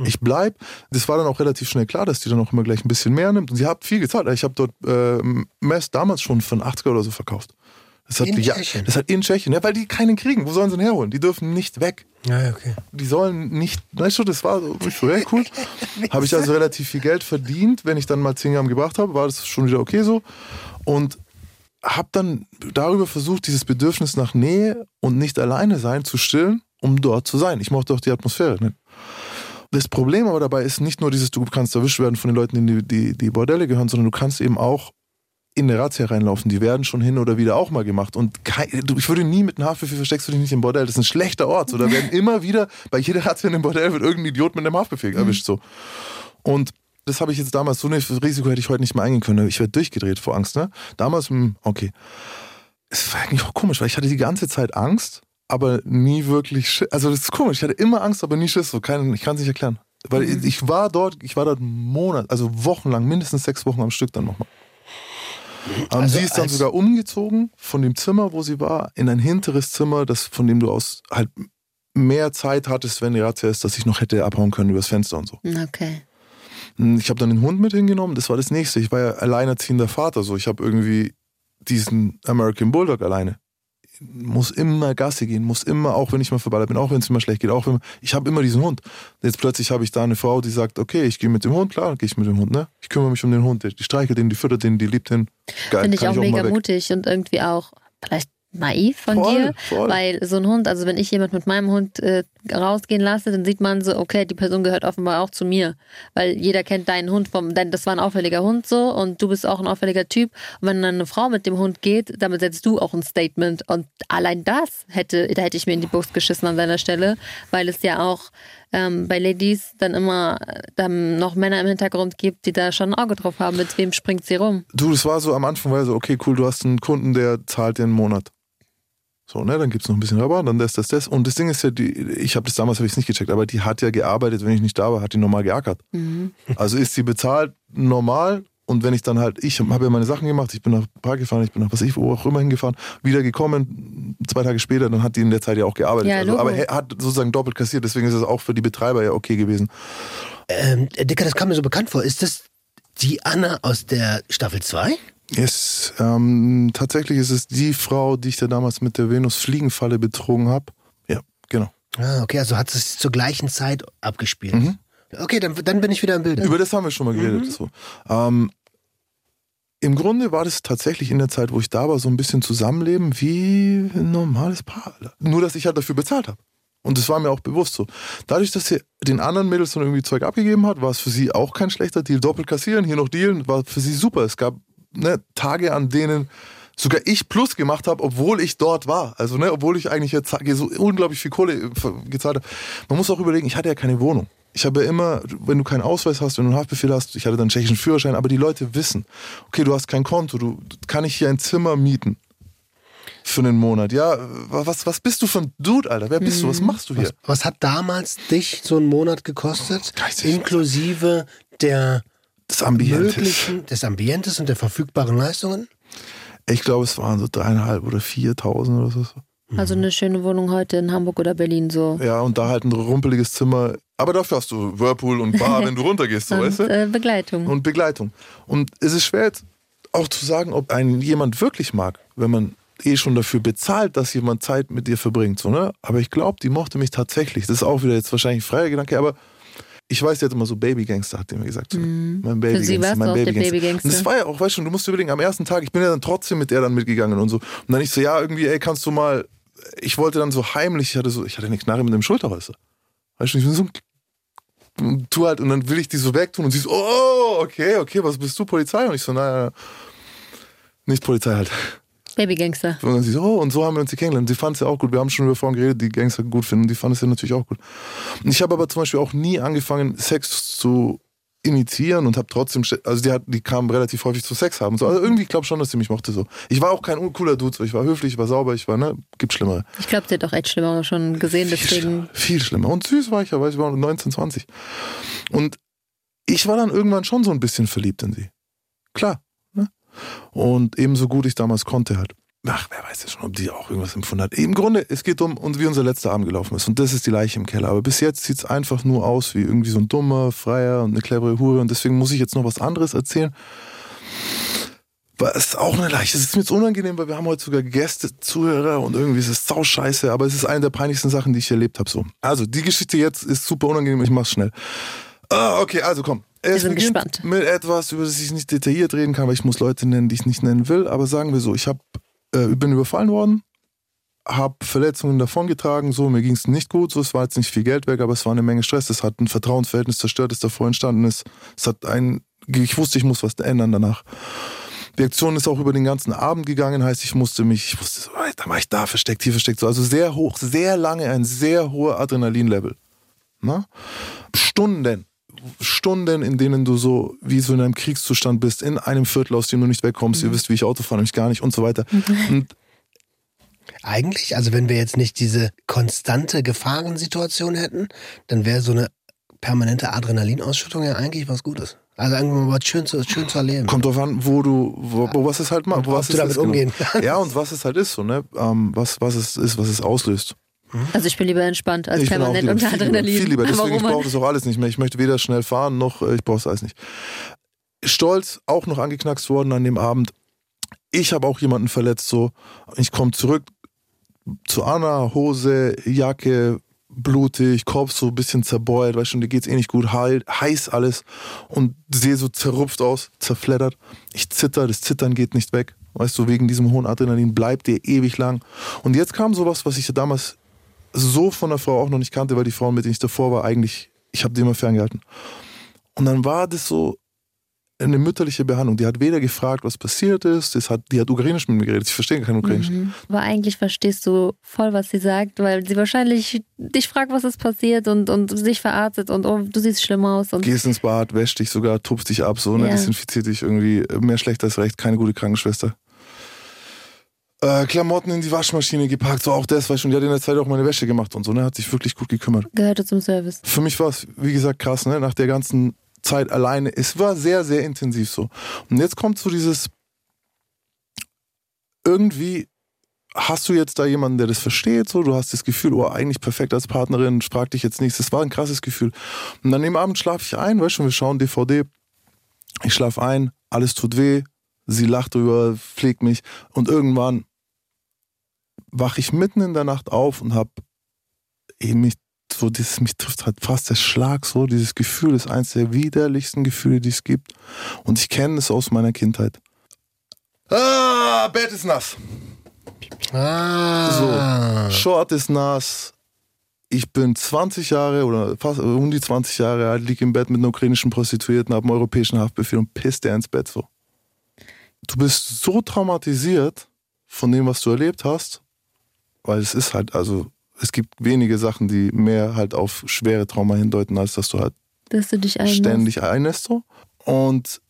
Ich bleib. Das war dann auch relativ schnell klar, dass die dann auch immer gleich ein bisschen mehr nimmt. Und sie hat viel gezahlt. Ich habe dort äh, Mess damals schon einen 80er oder so verkauft. Das hat, In ja, Tschechien? Das hat in Tschechien, ja, weil die keinen kriegen. Wo sollen sie ihn herholen? Die dürfen nicht weg. Ja, okay. Die sollen nicht, weißt du, das war so, ich so, ja, cool. habe ich also relativ viel Geld verdient. Wenn ich dann mal 10 Gramm gebracht habe, war das schon wieder okay so. Und habe dann darüber versucht, dieses Bedürfnis nach Nähe und nicht alleine sein zu stillen, um dort zu sein. Ich mochte auch die Atmosphäre. Ne? Das Problem aber dabei ist nicht nur dieses, du kannst erwischt werden von den Leuten, die die, die Bordelle gehören, sondern du kannst eben auch in eine Razzia reinlaufen. Die werden schon hin oder wieder auch mal gemacht. Und kein, ich würde nie mit einem Haftbefehl versteckst du dich nicht im Bordell. Das ist ein schlechter Ort. So, da werden immer wieder, bei jeder Razzia in dem Bordell wird irgendein Idiot mit einem Haftbefehl erwischt. So. Und das habe ich jetzt damals, so ein Risiko hätte ich heute nicht mehr eingehen können. Ich werde durchgedreht vor Angst. Ne? Damals, hm, okay. Es war eigentlich auch komisch, weil ich hatte die ganze Zeit Angst, aber nie wirklich Schiss. Also das ist komisch. Ich hatte immer Angst, aber nie Schiss. So, kein, ich kann es nicht erklären. Weil ich war dort, ich war dort Monat, also wochenlang, mindestens sechs Wochen am Stück dann nochmal. Ähm, Also sie ist dann sogar umgezogen von dem Zimmer, wo sie war, in ein hinteres Zimmer, das, von dem du aus halt mehr Zeit hattest, wenn die Razzia ist, dass ich noch hätte abhauen können übers Fenster und so. Okay. Ich habe dann den Hund mit hingenommen, das war das nächste. Ich war ja alleinerziehender Vater, so ich habe irgendwie diesen American Bulldog alleine. Muss immer Gassi gehen, muss immer, auch wenn ich mal verballert bin, auch wenn es mir schlecht geht, auch wenn ich habe immer diesen Hund. Jetzt plötzlich habe ich da eine Frau, die sagt, okay, ich gehe mit dem Hund, klar, gehe ich mit dem Hund, ne? Ich kümmere mich um den Hund, die streichelt den, die füttert den, die liebt den. Finde ich auch mal mega weg. mutig und irgendwie auch vielleicht naiv von Voll, dir, voll. weil so ein Hund, also wenn ich jemand mit meinem Hund äh, rausgehen lasse, dann sieht man so, okay, die Person gehört offenbar auch zu mir, weil jeder kennt deinen Hund vom, denn das war ein auffälliger Hund so und du bist auch ein auffälliger Typ und wenn dann eine Frau mit dem Hund geht, damit setzt du auch ein Statement und allein das hätte, da hätte ich mir in die Brust geschissen an seiner Stelle, weil es ja auch ähm, bei Ladies dann immer dann noch Männer im Hintergrund gibt, die da schon ein Auge drauf haben, mit wem springt sie rum. Du, das war so am Anfang, war so, okay, cool, du hast einen Kunden, der zahlt dir einen Monat. So, ne, dann gibt's noch ein bisschen Rabatt, dann das, das, das. Und das Ding ist ja, die, ich habe das damals hab ich's nicht gecheckt, aber die hat ja gearbeitet, wenn ich nicht da war, hat die normal geackert. Also ist sie bezahlt normal und wenn ich dann halt, ich habe ja meine Sachen gemacht, ich bin nach Prag gefahren, ich bin nach was ich, wo auch immer hingefahren, wieder gekommen, zwei Tage später, dann hat die in der Zeit ja auch gearbeitet. Ja, also, aber er hat sozusagen doppelt kassiert, deswegen ist es auch für die Betreiber ja okay gewesen. Ähm, Dicker, das kam mir so bekannt vor. Ist das die Anna aus der Staffel 2? Yes, ähm, tatsächlich ist es die Frau, die ich da damals mit der Venus-Fliegenfalle betrogen habe. Ja, genau. Ah, okay, also hat es zur gleichen Zeit abgespielt. Mhm. Okay, dann, dann bin ich wieder im Bild. Über das haben wir schon mal geredet. So. Ähm, Im Grunde war das tatsächlich in der Zeit, wo ich da war, so ein bisschen Zusammenleben wie ein normales Paar. Nur, dass ich halt dafür bezahlt habe. Und das war mir auch bewusst so. Dadurch, dass sie den anderen Mädels dann irgendwie Zeug abgegeben hat, war es für sie auch kein schlechter Deal. Doppelt kassieren, hier noch dealen, war für sie super. Es gab ne, Tage, an denen sogar ich Plus gemacht habe, obwohl ich dort war. Also, ne, obwohl ich eigentlich jetzt so unglaublich viel Kohle äh, gezahlt habe. Man muss auch überlegen, ich hatte ja keine Wohnung. Ich habe ja immer, wenn du keinen Ausweis hast, wenn du einen Haftbefehl hast, ich hatte dann einen tschechischen Führerschein, aber die Leute wissen, okay, du hast kein Konto, du kann ich hier ein Zimmer mieten für einen Monat. Ja, was, was bist du für ein Dude, Alter? Wer bist du? Was machst du hier? Was, was hat damals dich so einen Monat gekostet? Ich inklusive der Das Ambientes. möglichen, des Ambientes und der verfügbaren Leistungen? Ich glaube, es waren so dreieinhalb oder viertausend oder so. Also eine schöne Wohnung heute in Hamburg oder Berlin so. Ja, und da halt ein rumpeliges Zimmer. Aber dafür hast du Whirlpool und Bar, wenn du runtergehst, so, Und weißt du? äh, Begleitung. und Begleitung. Und es ist schwer jetzt auch zu sagen, ob einen jemand wirklich mag, wenn man eh schon dafür bezahlt, dass jemand Zeit mit dir verbringt. So, ne? Aber ich glaube, die mochte mich tatsächlich. Das ist auch wieder jetzt wahrscheinlich ein freier Gedanke, aber ich weiß, die hat immer so Babygangster, hat die mir gesagt. Mein Mhm. Du auch der Babygangster. Und das war ja auch, weißt du, du musst überlegen, am ersten Tag, ich bin ja dann trotzdem mit der dann mitgegangen und so. Und dann ich so, ja, irgendwie, ey, kannst du mal, ich wollte dann so heimlich, ich hatte so, ich hatte eine Knarre mit einem Schulterholster. Weißt du, ich bin so ein tu halt, und dann will ich die so wegtun und sie so, oh, okay, okay, was bist du, Polizei? Und ich so, naja, nicht Polizei halt. Babygangster. Und dann sie so, oh, und so haben wir uns die kennengelernt. Sie fand es ja auch gut. Wir haben schon über vorhin geredet, die Gangster gut finden. Und die fand es ja natürlich auch gut. Ich habe aber zum Beispiel auch nie angefangen, Sex zu initiieren und habe trotzdem, also die, hat, die kam relativ häufig zu Sex haben. So. Also irgendwie glaube schon, dass sie mich mochte so. Ich war auch kein uncooler Dude, so. ich war höflich, ich war sauber, ich war, ne, gibt Schlimmere. Ich glaube, sie hat auch echt Schlimmer schon gesehen, Viel deswegen. schlimmer, viel schlimmer. Und süß war ich ja, weil ich war 19, 20. Und ich war dann irgendwann schon so ein bisschen verliebt in sie. Klar. Und ebenso gut ich damals konnte halt. Ach, wer weiß ja schon, ob die auch irgendwas empfunden hat. Im Grunde, es geht um, und wie unser letzter Abend gelaufen ist. Und das ist die Leiche im Keller. Aber bis jetzt sieht es einfach nur aus wie irgendwie so ein dummer, freier und eine clevere Hure. Und deswegen muss ich jetzt noch was anderes erzählen. Aber es ist auch eine Leiche. Es ist mir jetzt unangenehm, weil wir haben heute sogar Gäste, Zuhörer und irgendwie ist es sau scheiße, aber es ist eine der peinlichsten Sachen, die ich erlebt habe. So. Also, die Geschichte jetzt ist super unangenehm, ich mach's schnell. Ah, okay, also komm. Es sind beginnt gespannt. mit etwas, über das ich nicht detailliert reden kann, weil ich muss Leute nennen, die ich nicht nennen will. Aber sagen wir so, ich hab, äh, bin überfallen worden, habe Verletzungen davongetragen, so, mir ging es nicht gut, so, es war jetzt nicht viel Geld weg, aber es war eine Menge Stress, es hat ein Vertrauensverhältnis zerstört, das davor entstanden ist. Es hat ein, ich wusste, ich muss was ändern danach. Die Aktion ist auch über den ganzen Abend gegangen, heißt, ich musste mich, ich wusste so, da war ich da versteckt, hier versteckt, so, also sehr hoch, sehr lange, ein sehr hoher Adrenalinlevel. Na? Stunden, Stunden, in denen du so wie so in einem Kriegszustand bist, in einem Viertel, aus dem du nicht wegkommst. Ihr wisst, wie ich Auto fahre, nämlich gar nicht und so weiter. Und Eigentlich, also wenn wir jetzt nicht diese konstante Gefahrensituation hätten, dann wäre so eine permanente Adrenalinausschüttung ja eigentlich was Gutes. Also eigentlich mal was schön zu, schön zu erleben. kommt drauf an, wo du, wo, wo was es halt macht, wo ob was du damit genau. umgehen kannst. Ja, und was es halt ist, so, ne? Ähm, was, was es ist, was es auslöst. Also ich bin lieber entspannt als ich permanent unter Adrenalin. viel lieber. Deswegen, ich brauche das auch alles nicht mehr. Ich möchte weder schnell fahren, noch äh, ich brauche es alles nicht. Stolz, auch noch angeknackst worden an dem Abend. Ich habe auch jemanden verletzt, so. Ich komme zurück zu Anna, Hose, Jacke, blutig, Kopf so ein bisschen zerbeult, weißt du, dir geht's eh nicht gut, heiß alles und sehe so zerrupft aus, zerfleddert. Ich zitter, das Zittern geht nicht weg. Weißt du, wegen diesem hohen Adrenalin bleibt dir ewig lang. Und jetzt kam sowas, was ich damals so von der Frau auch noch nicht kannte, weil die Frauen, mit denen ich davor war, eigentlich, ich habe die immer ferngehalten. Und dann war das so eine mütterliche Behandlung. Die hat weder gefragt, was passiert ist, das hat, die hat Ukrainisch mit mir geredet. Ich verstehe kein Ukrainisch. Mhm. Aber eigentlich verstehst du voll, was sie sagt, weil sie wahrscheinlich dich fragt, was ist passiert und, und sich verarztet und oh, du siehst schlimm aus. Und Gehst ins Bad, wäschst dich sogar, tupfst dich ab, so, ne, Ja. desinfiziert dich irgendwie. Mehr schlecht als recht, keine gute Krankenschwester. Äh, Klamotten in die Waschmaschine gepackt, so auch das, weißt du, und die hat in der Zeit auch meine Wäsche gemacht und so, ne, hat sich wirklich gut gekümmert. gehörte zum Service. Für mich war es, wie gesagt, krass, ne, nach der ganzen Zeit alleine. Es war sehr, sehr intensiv so. Und jetzt kommt so dieses, irgendwie hast du jetzt da jemanden, der das versteht, so, du hast das Gefühl, oh, eigentlich perfekt als Partnerin, frag dich jetzt nichts. Das war ein krasses Gefühl. Und dann am Abend schlafe ich ein, weißt du, wir schauen DVD, ich schlafe ein, alles tut weh, sie lacht drüber, pflegt mich und irgendwann wache ich mitten in der Nacht auf und hab eben mich so, das, mich trifft halt fast der Schlag so, dieses Gefühl ist eins der widerlichsten Gefühle, die es gibt und ich kenne es aus meiner Kindheit. Ah, Bett ist nass. Ah. So, Short ist nass. Ich bin 20 Jahre oder fast um die 20 Jahre alt, liege im Bett mit einer ukrainischen Prostituierten, habe einen europäischen Haftbefehl und pisst der ins Bett so. Du bist so traumatisiert von dem, was du erlebt hast, weil es ist halt, also es gibt wenige Sachen, die mehr halt auf schwere Trauma hindeuten, als dass du halt Dass du dich einlässt. ständig einlässt so. Und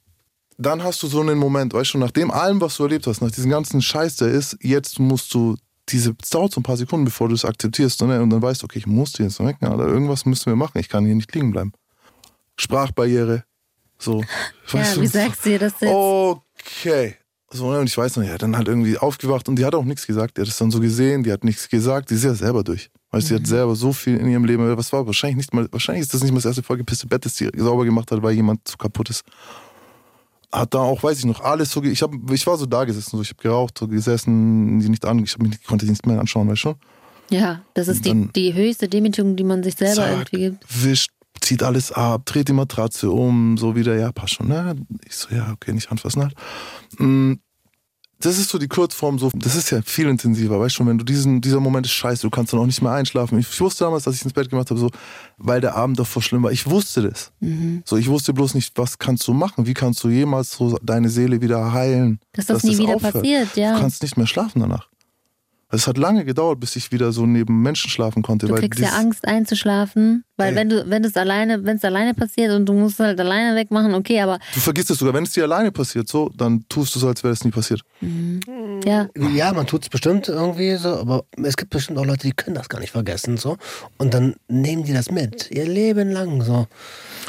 dann hast du so einen Moment, weißt du, nach dem allem, was du erlebt hast, nach diesem ganzen Scheiß, der ist, jetzt musst du diese, es dauert so ein paar Sekunden, bevor du es akzeptierst ne? und dann weißt du, okay, ich muss die jetzt wecken, oder irgendwas müssen wir machen, ich kann hier nicht liegen bleiben. Sprachbarriere, so. Ja, wie du? sagst du dir das jetzt? Okay. So, ne, und ich weiß noch, ja, dann halt irgendwie aufgewacht und die hat auch nichts gesagt. Die hat es dann so gesehen, die hat nichts gesagt, die ist ja selber durch. Weißt du, die hat selber so viel in ihrem Leben, was war wahrscheinlich nicht mal, wahrscheinlich ist das nicht mal das erste vollgepisste Bett, das die sauber gemacht hat, weil jemand zu kaputt ist. Hat da auch, weiß ich noch, alles so, ich, hab, ich war so da gesessen, so, ich habe geraucht, so gesessen, die nicht an, ich, hab mich, konnte die nicht mehr anschauen, weißt du? Ja, das ist die, die höchste Demütigung, die man sich selber Zack, irgendwie gibt. wischt, zieht alles ab, dreht die Matratze um, so wieder, ja, passt schon, ne? Ich so, ja, okay, nicht anfassen halt. Mm, Das ist so die Kurzform, so, das ist ja viel intensiver, weißt du, wenn du diesen, dieser Moment ist scheiße, du kannst dann auch nicht mehr einschlafen. Ich, ich wusste damals, dass ich ins Bett gemacht habe, so, weil der Abend davor schlimm war. Ich wusste das. Mhm. So, ich wusste bloß nicht, was kannst du machen? Wie kannst du jemals so deine Seele wieder heilen? Dass das nie wieder aufhört? passiert, ja. Du kannst nicht mehr schlafen danach. Es hat lange gedauert, bis ich wieder so neben Menschen schlafen konnte. Du weil kriegst ja Angst einzuschlafen, weil Ey. wenn du, wenn es alleine, wenn es alleine passiert und du musst es halt alleine wegmachen, okay, aber Du vergisst es sogar, wenn es dir alleine passiert, so, dann tust du so, als wäre es nie passiert. ja, Ja, man tut es bestimmt irgendwie so, aber es gibt bestimmt auch Leute, die können das gar nicht vergessen so. Und dann nehmen die das mit, ihr Leben lang so.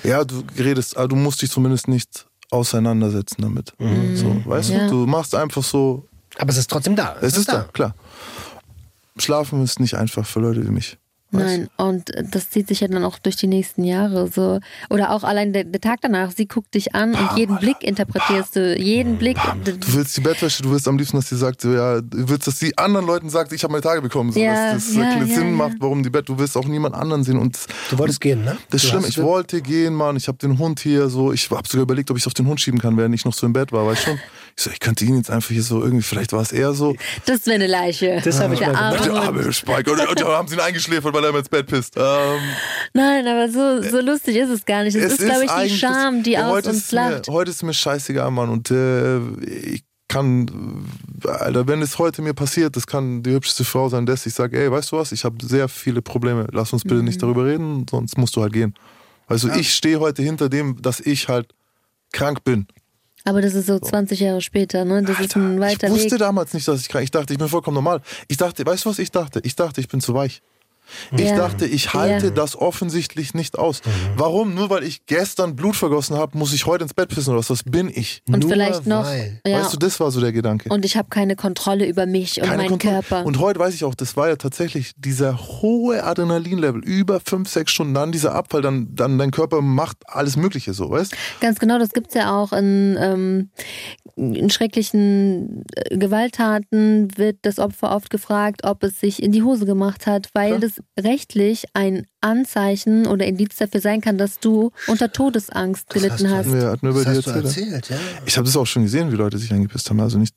Ja, du redest, aber du musst dich zumindest nicht auseinandersetzen damit. So, weißt Ja. du, du machst einfach so, Aber es ist trotzdem da. es ist da, klar. Schlafen ist nicht einfach für Leute wie mich. nein. Und das zieht sich ja dann auch durch die nächsten Jahre so. Oder auch allein der, der Tag danach, sie guckt dich an und jeden Blick interpretierst du, jeden Blick. Du willst die Bettwäsche, du willst am liebsten, dass sie sagt, so, ja, du willst, dass sie anderen Leuten sagt, ich habe meine Tage bekommen. So, Ja, dass das ja, Sinn ja, ja. macht, warum die Bett, du willst auch niemand anderen sehen. Und Du wolltest gehen, ne? das ist schlimm, ich wollte gehen, Mann. Ich habe den Hund hier so, ich habe sogar überlegt, ob ich es auf den Hund schieben kann, während ich noch so im Bett war, weißt du schon? Ich so, ich könnte ihn jetzt einfach hier so irgendwie, vielleicht war es eher so, Das wäre eine Leiche. Das hab ich der mal der arme Spike, und, und da haben sie ihn eingeschläfert, weil er immer ins Bett pisst. Ähm, Nein, aber so, so lustig ist es gar nicht. Es, ist, glaube ich, die Scham, die Ja, aus heute uns ist mir, lacht. Heute ist mir scheißegal, Mann. Und äh, ich kann, Alter, wenn es heute mir passiert, das kann die hübscheste Frau sein, dass ich sage, ey, weißt du was, ich habe sehr viele Probleme, lass uns bitte Mhm. nicht darüber reden, sonst musst du halt gehen. Also ich stehe heute hinter dem, dass ich halt krank bin. Aber das ist so 20 Jahre später, ne? Das ist ein weiter ich wusste Weg. damals nicht, dass ich krank Ich dachte, ich bin vollkommen normal. Ich dachte, weißt du, was ich dachte? Ich dachte, ich bin zu weich. Ich Ja. dachte, ich halte Ja. das offensichtlich nicht aus. Warum? Nur weil ich gestern Blut vergossen habe, muss ich heute ins Bett pissen oder was? Das bin ich. Und Nur vielleicht noch. weil. Ja. Weißt du, das war so der Gedanke. und ich habe keine Kontrolle über mich und Keine meinen Kontrolle. Körper. Und heute weiß ich auch, das war ja tatsächlich dieser hohe Adrenalinlevel, über fünf, sechs Stunden, dann dieser Abfall, dann, dann dein Körper macht alles Mögliche so, weißt Ganz genau, das gibt's ja auch in, ähm, in schrecklichen äh, Gewalttaten wird das Opfer oft gefragt, ob es sich in die Hose gemacht hat, weil Klar. das rechtlich ein Anzeichen oder Indiz dafür sein kann, dass du unter Todesangst Das gelitten hast hast. du- Ja, hat mir über Das die hast du erzählt. erzählt, ja. Ich habe das auch schon gesehen, wie Leute sich angepisst haben. Also nicht,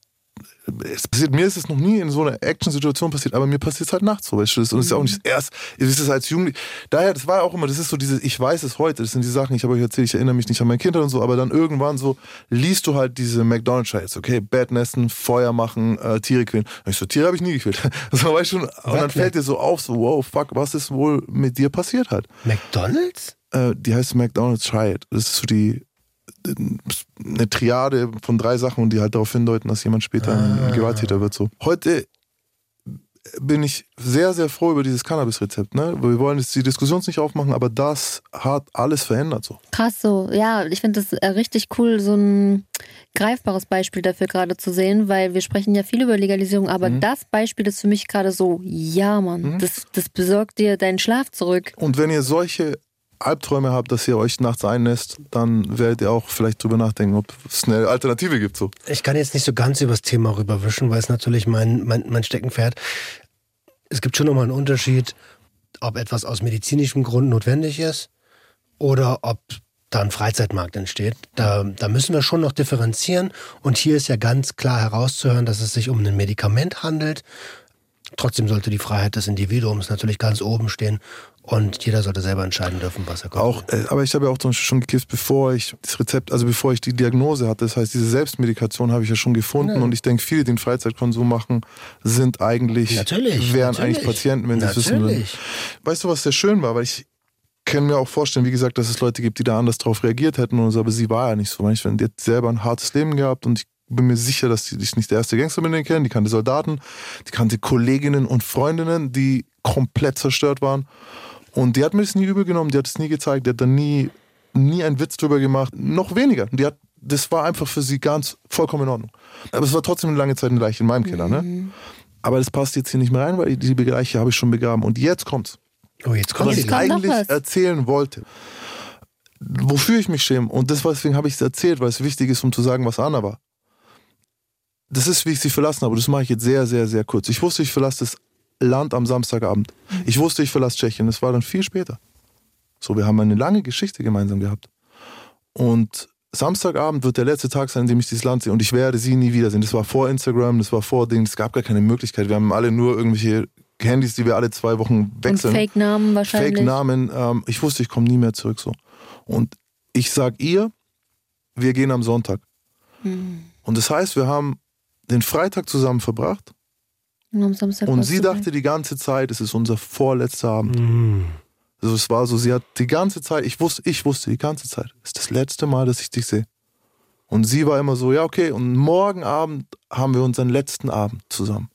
es passiert, mir ist es noch nie in so einer Action-Situation passiert, aber mir passiert es halt nachts so, weißt du, und es ist auch nicht erst, es ist es als Jugendlich, daher, das war auch immer, das ist so diese, ich weiß es heute, das sind die Sachen, ich habe euch erzählt, ich erinnere mich nicht an mein Kindheit und so, aber dann irgendwann so, liest du halt diese McDonalds-Scheiß, okay, Bett nesten, Feuer machen, äh, Tiere quälen. Und ich so, Tiere habe ich nie gequält. So, weißt du, und dann fällt dir so auf, so, wow, fuck, was ist wohl mit dir passiert halt? McDonalds? äh, die heißt McDonald's It. Das ist so die eine Triade von drei Sachen und die halt darauf hindeuten, dass jemand später ein, ein Gewalttäter wird. So. Heute bin ich sehr, sehr froh über dieses Cannabis-Rezept. Ne? Wir wollen jetzt die Diskussion nicht aufmachen, aber das hat alles verändert. So. Krass so. Ja, ich finde das äh, richtig cool, so ein greifbares Beispiel dafür gerade zu sehen, weil wir sprechen ja viel über Legalisierung, aber Mhm. das Beispiel ist für mich gerade so, ja Mann, das, das besorgt dir deinen Schlaf zurück. Und wenn ihr solche Albträume habt, dass ihr euch nachts einnässt, dann werdet ihr auch vielleicht drüber nachdenken, ob es eine Alternative gibt. So. Ich kann jetzt nicht so ganz übers Thema rüberwischen, weil es natürlich mein, mein, mein Steckenpferd. Es gibt schon nochmal einen Unterschied, ob etwas aus medizinischem Grund notwendig ist oder ob da ein Freizeitmarkt entsteht. Da, da müssen wir schon noch differenzieren. Und hier ist ja ganz klar herauszuhören, dass es sich um ein Medikament handelt. Trotzdem sollte die Freiheit des Individuums natürlich ganz oben stehen und jeder sollte selber entscheiden dürfen, was er Auch, konsumiert. äh, aber ich habe ja auch zum Beispiel schon gekifft, bevor ich das Rezept, also bevor ich die Diagnose hatte. Das heißt, diese Selbstmedikation habe ich ja schon gefunden und ich denke, viele, die den Freizeitkonsum machen, sind eigentlich, Natürlich, wären natürlich. eigentlich Patienten, wenn sie es wissen würden. Weißt du, was sehr schön war? Weil ich kann mir auch vorstellen, wie gesagt, dass es Leute gibt, die da anders drauf reagiert hätten und so, aber sie war ja nicht so. Ich, die hat selber ein hartes Leben gehabt und ich bin mir sicher, dass die ich nicht der erste Gangster mit denen kennen. Die kannte Soldaten, die kannte Kolleginnen und Freundinnen, die komplett zerstört waren. Und die hat mir das nie übel genommen, die hat es nie gezeigt, die hat da nie, nie einen Witz drüber gemacht, noch weniger. Die hat, das war einfach für sie ganz vollkommen in Ordnung. Aber es war trotzdem eine lange Zeit eine Leiche in meinem Keller, ne? Aber das passt jetzt hier nicht mehr rein, weil die Bereiche habe ich schon begraben. Und jetzt kommt's Oh, jetzt kommt was Jetzt ich kommt eigentlich was. erzählen wollte. Wofür ich mich schäme. Und das, deswegen habe ich es erzählt, weil es wichtig ist, um zu sagen, was Anna war. Das ist, wie ich sie verlassen habe. Das mache ich jetzt sehr, sehr, sehr kurz. Ich wusste, ich verlasse das Land am Samstagabend. Ich wusste, ich verlasse Tschechien. Das war dann viel später. So, wir haben eine lange Geschichte gemeinsam gehabt. Und Samstagabend wird der letzte Tag sein, in dem ich dieses Land sehe. Und ich werde sie nie wiedersehen. Das war vor Instagram, das war vor Ding. Es gab gar keine Möglichkeit. Wir haben alle nur irgendwelche Handys, die wir alle zwei Wochen wechseln. Fake-Namen wahrscheinlich. Fake-Namen. Ähm, ich wusste, ich komme nie mehr zurück so. Und ich sag ihr, wir gehen am Sonntag. Hm. Und das heißt, wir haben den Freitag zusammen verbracht Und am Samstag und sie dachte die ganze Zeit, es ist unser vorletzter Abend. Mm. Also es war so, sie hat die ganze Zeit, ich wusste, ich wusste die ganze Zeit, es ist das letzte Mal, dass ich dich sehe. Und sie war immer so, ja okay, und morgen Abend haben wir unseren letzten Abend zusammen.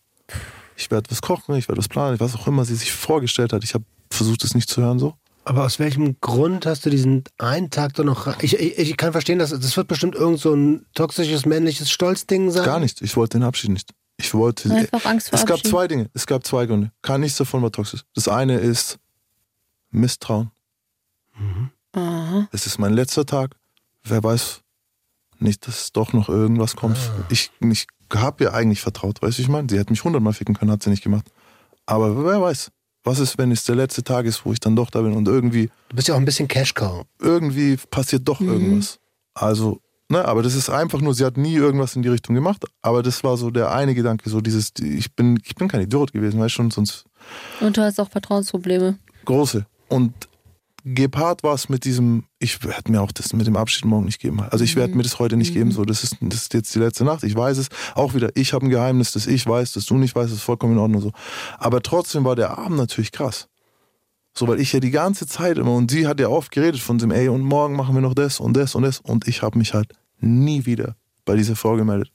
Ich werde was kochen, ich werde was planen, was auch immer sie sich vorgestellt hat. Ich habe versucht, es nicht zu hören so. Aber aus welchem Grund hast du diesen einen Tag da noch. Ich, ich, ich kann verstehen, dass das wird bestimmt irgend so ein toxisches männliches Stolzding sein. Gar nicht. Ich wollte den Abschied nicht. Ich wollte. Einfach Angst vor es gab zwei Dinge. Es gab zwei Gründe. Kein nichts davon war toxisch. Das eine ist Misstrauen. Aha. Es ist mein letzter Tag. Wer weiß nicht, dass doch noch irgendwas kommt. Ich, ich habe ihr eigentlich vertraut, weißt du, ich meine? Sie hätte mich hundertmal ficken können, hat sie nicht gemacht. Aber wer weiß. Was ist, wenn es der letzte Tag ist, wo ich dann doch da bin und irgendwie, Du bist ja auch ein bisschen Cashcow. irgendwie passiert doch irgendwas. Also, ne, aber das ist einfach nur, sie hat nie irgendwas in die Richtung gemacht, aber das war so der eine Gedanke, so dieses, ich bin, ich bin kein Idiot gewesen, weißt du, schon, sonst Und du hast auch Vertrauensprobleme. große. Und gepaart war es mit diesem, ich werde mir auch das mit dem Abschied morgen nicht geben. Also ich werde mir das heute nicht geben. So, das ist, das ist jetzt die letzte Nacht. Ich weiß es. Auch wieder, ich habe ein Geheimnis, das ich weiß, das du nicht weißt, das ist vollkommen in Ordnung so. Aber trotzdem war der Abend natürlich krass. So, weil ich ja die ganze Zeit immer, und sie hat ja oft geredet von dem, ey, und morgen machen wir noch das und das und das. Und ich habe mich halt nie wieder bei dieser Frau gemeldet.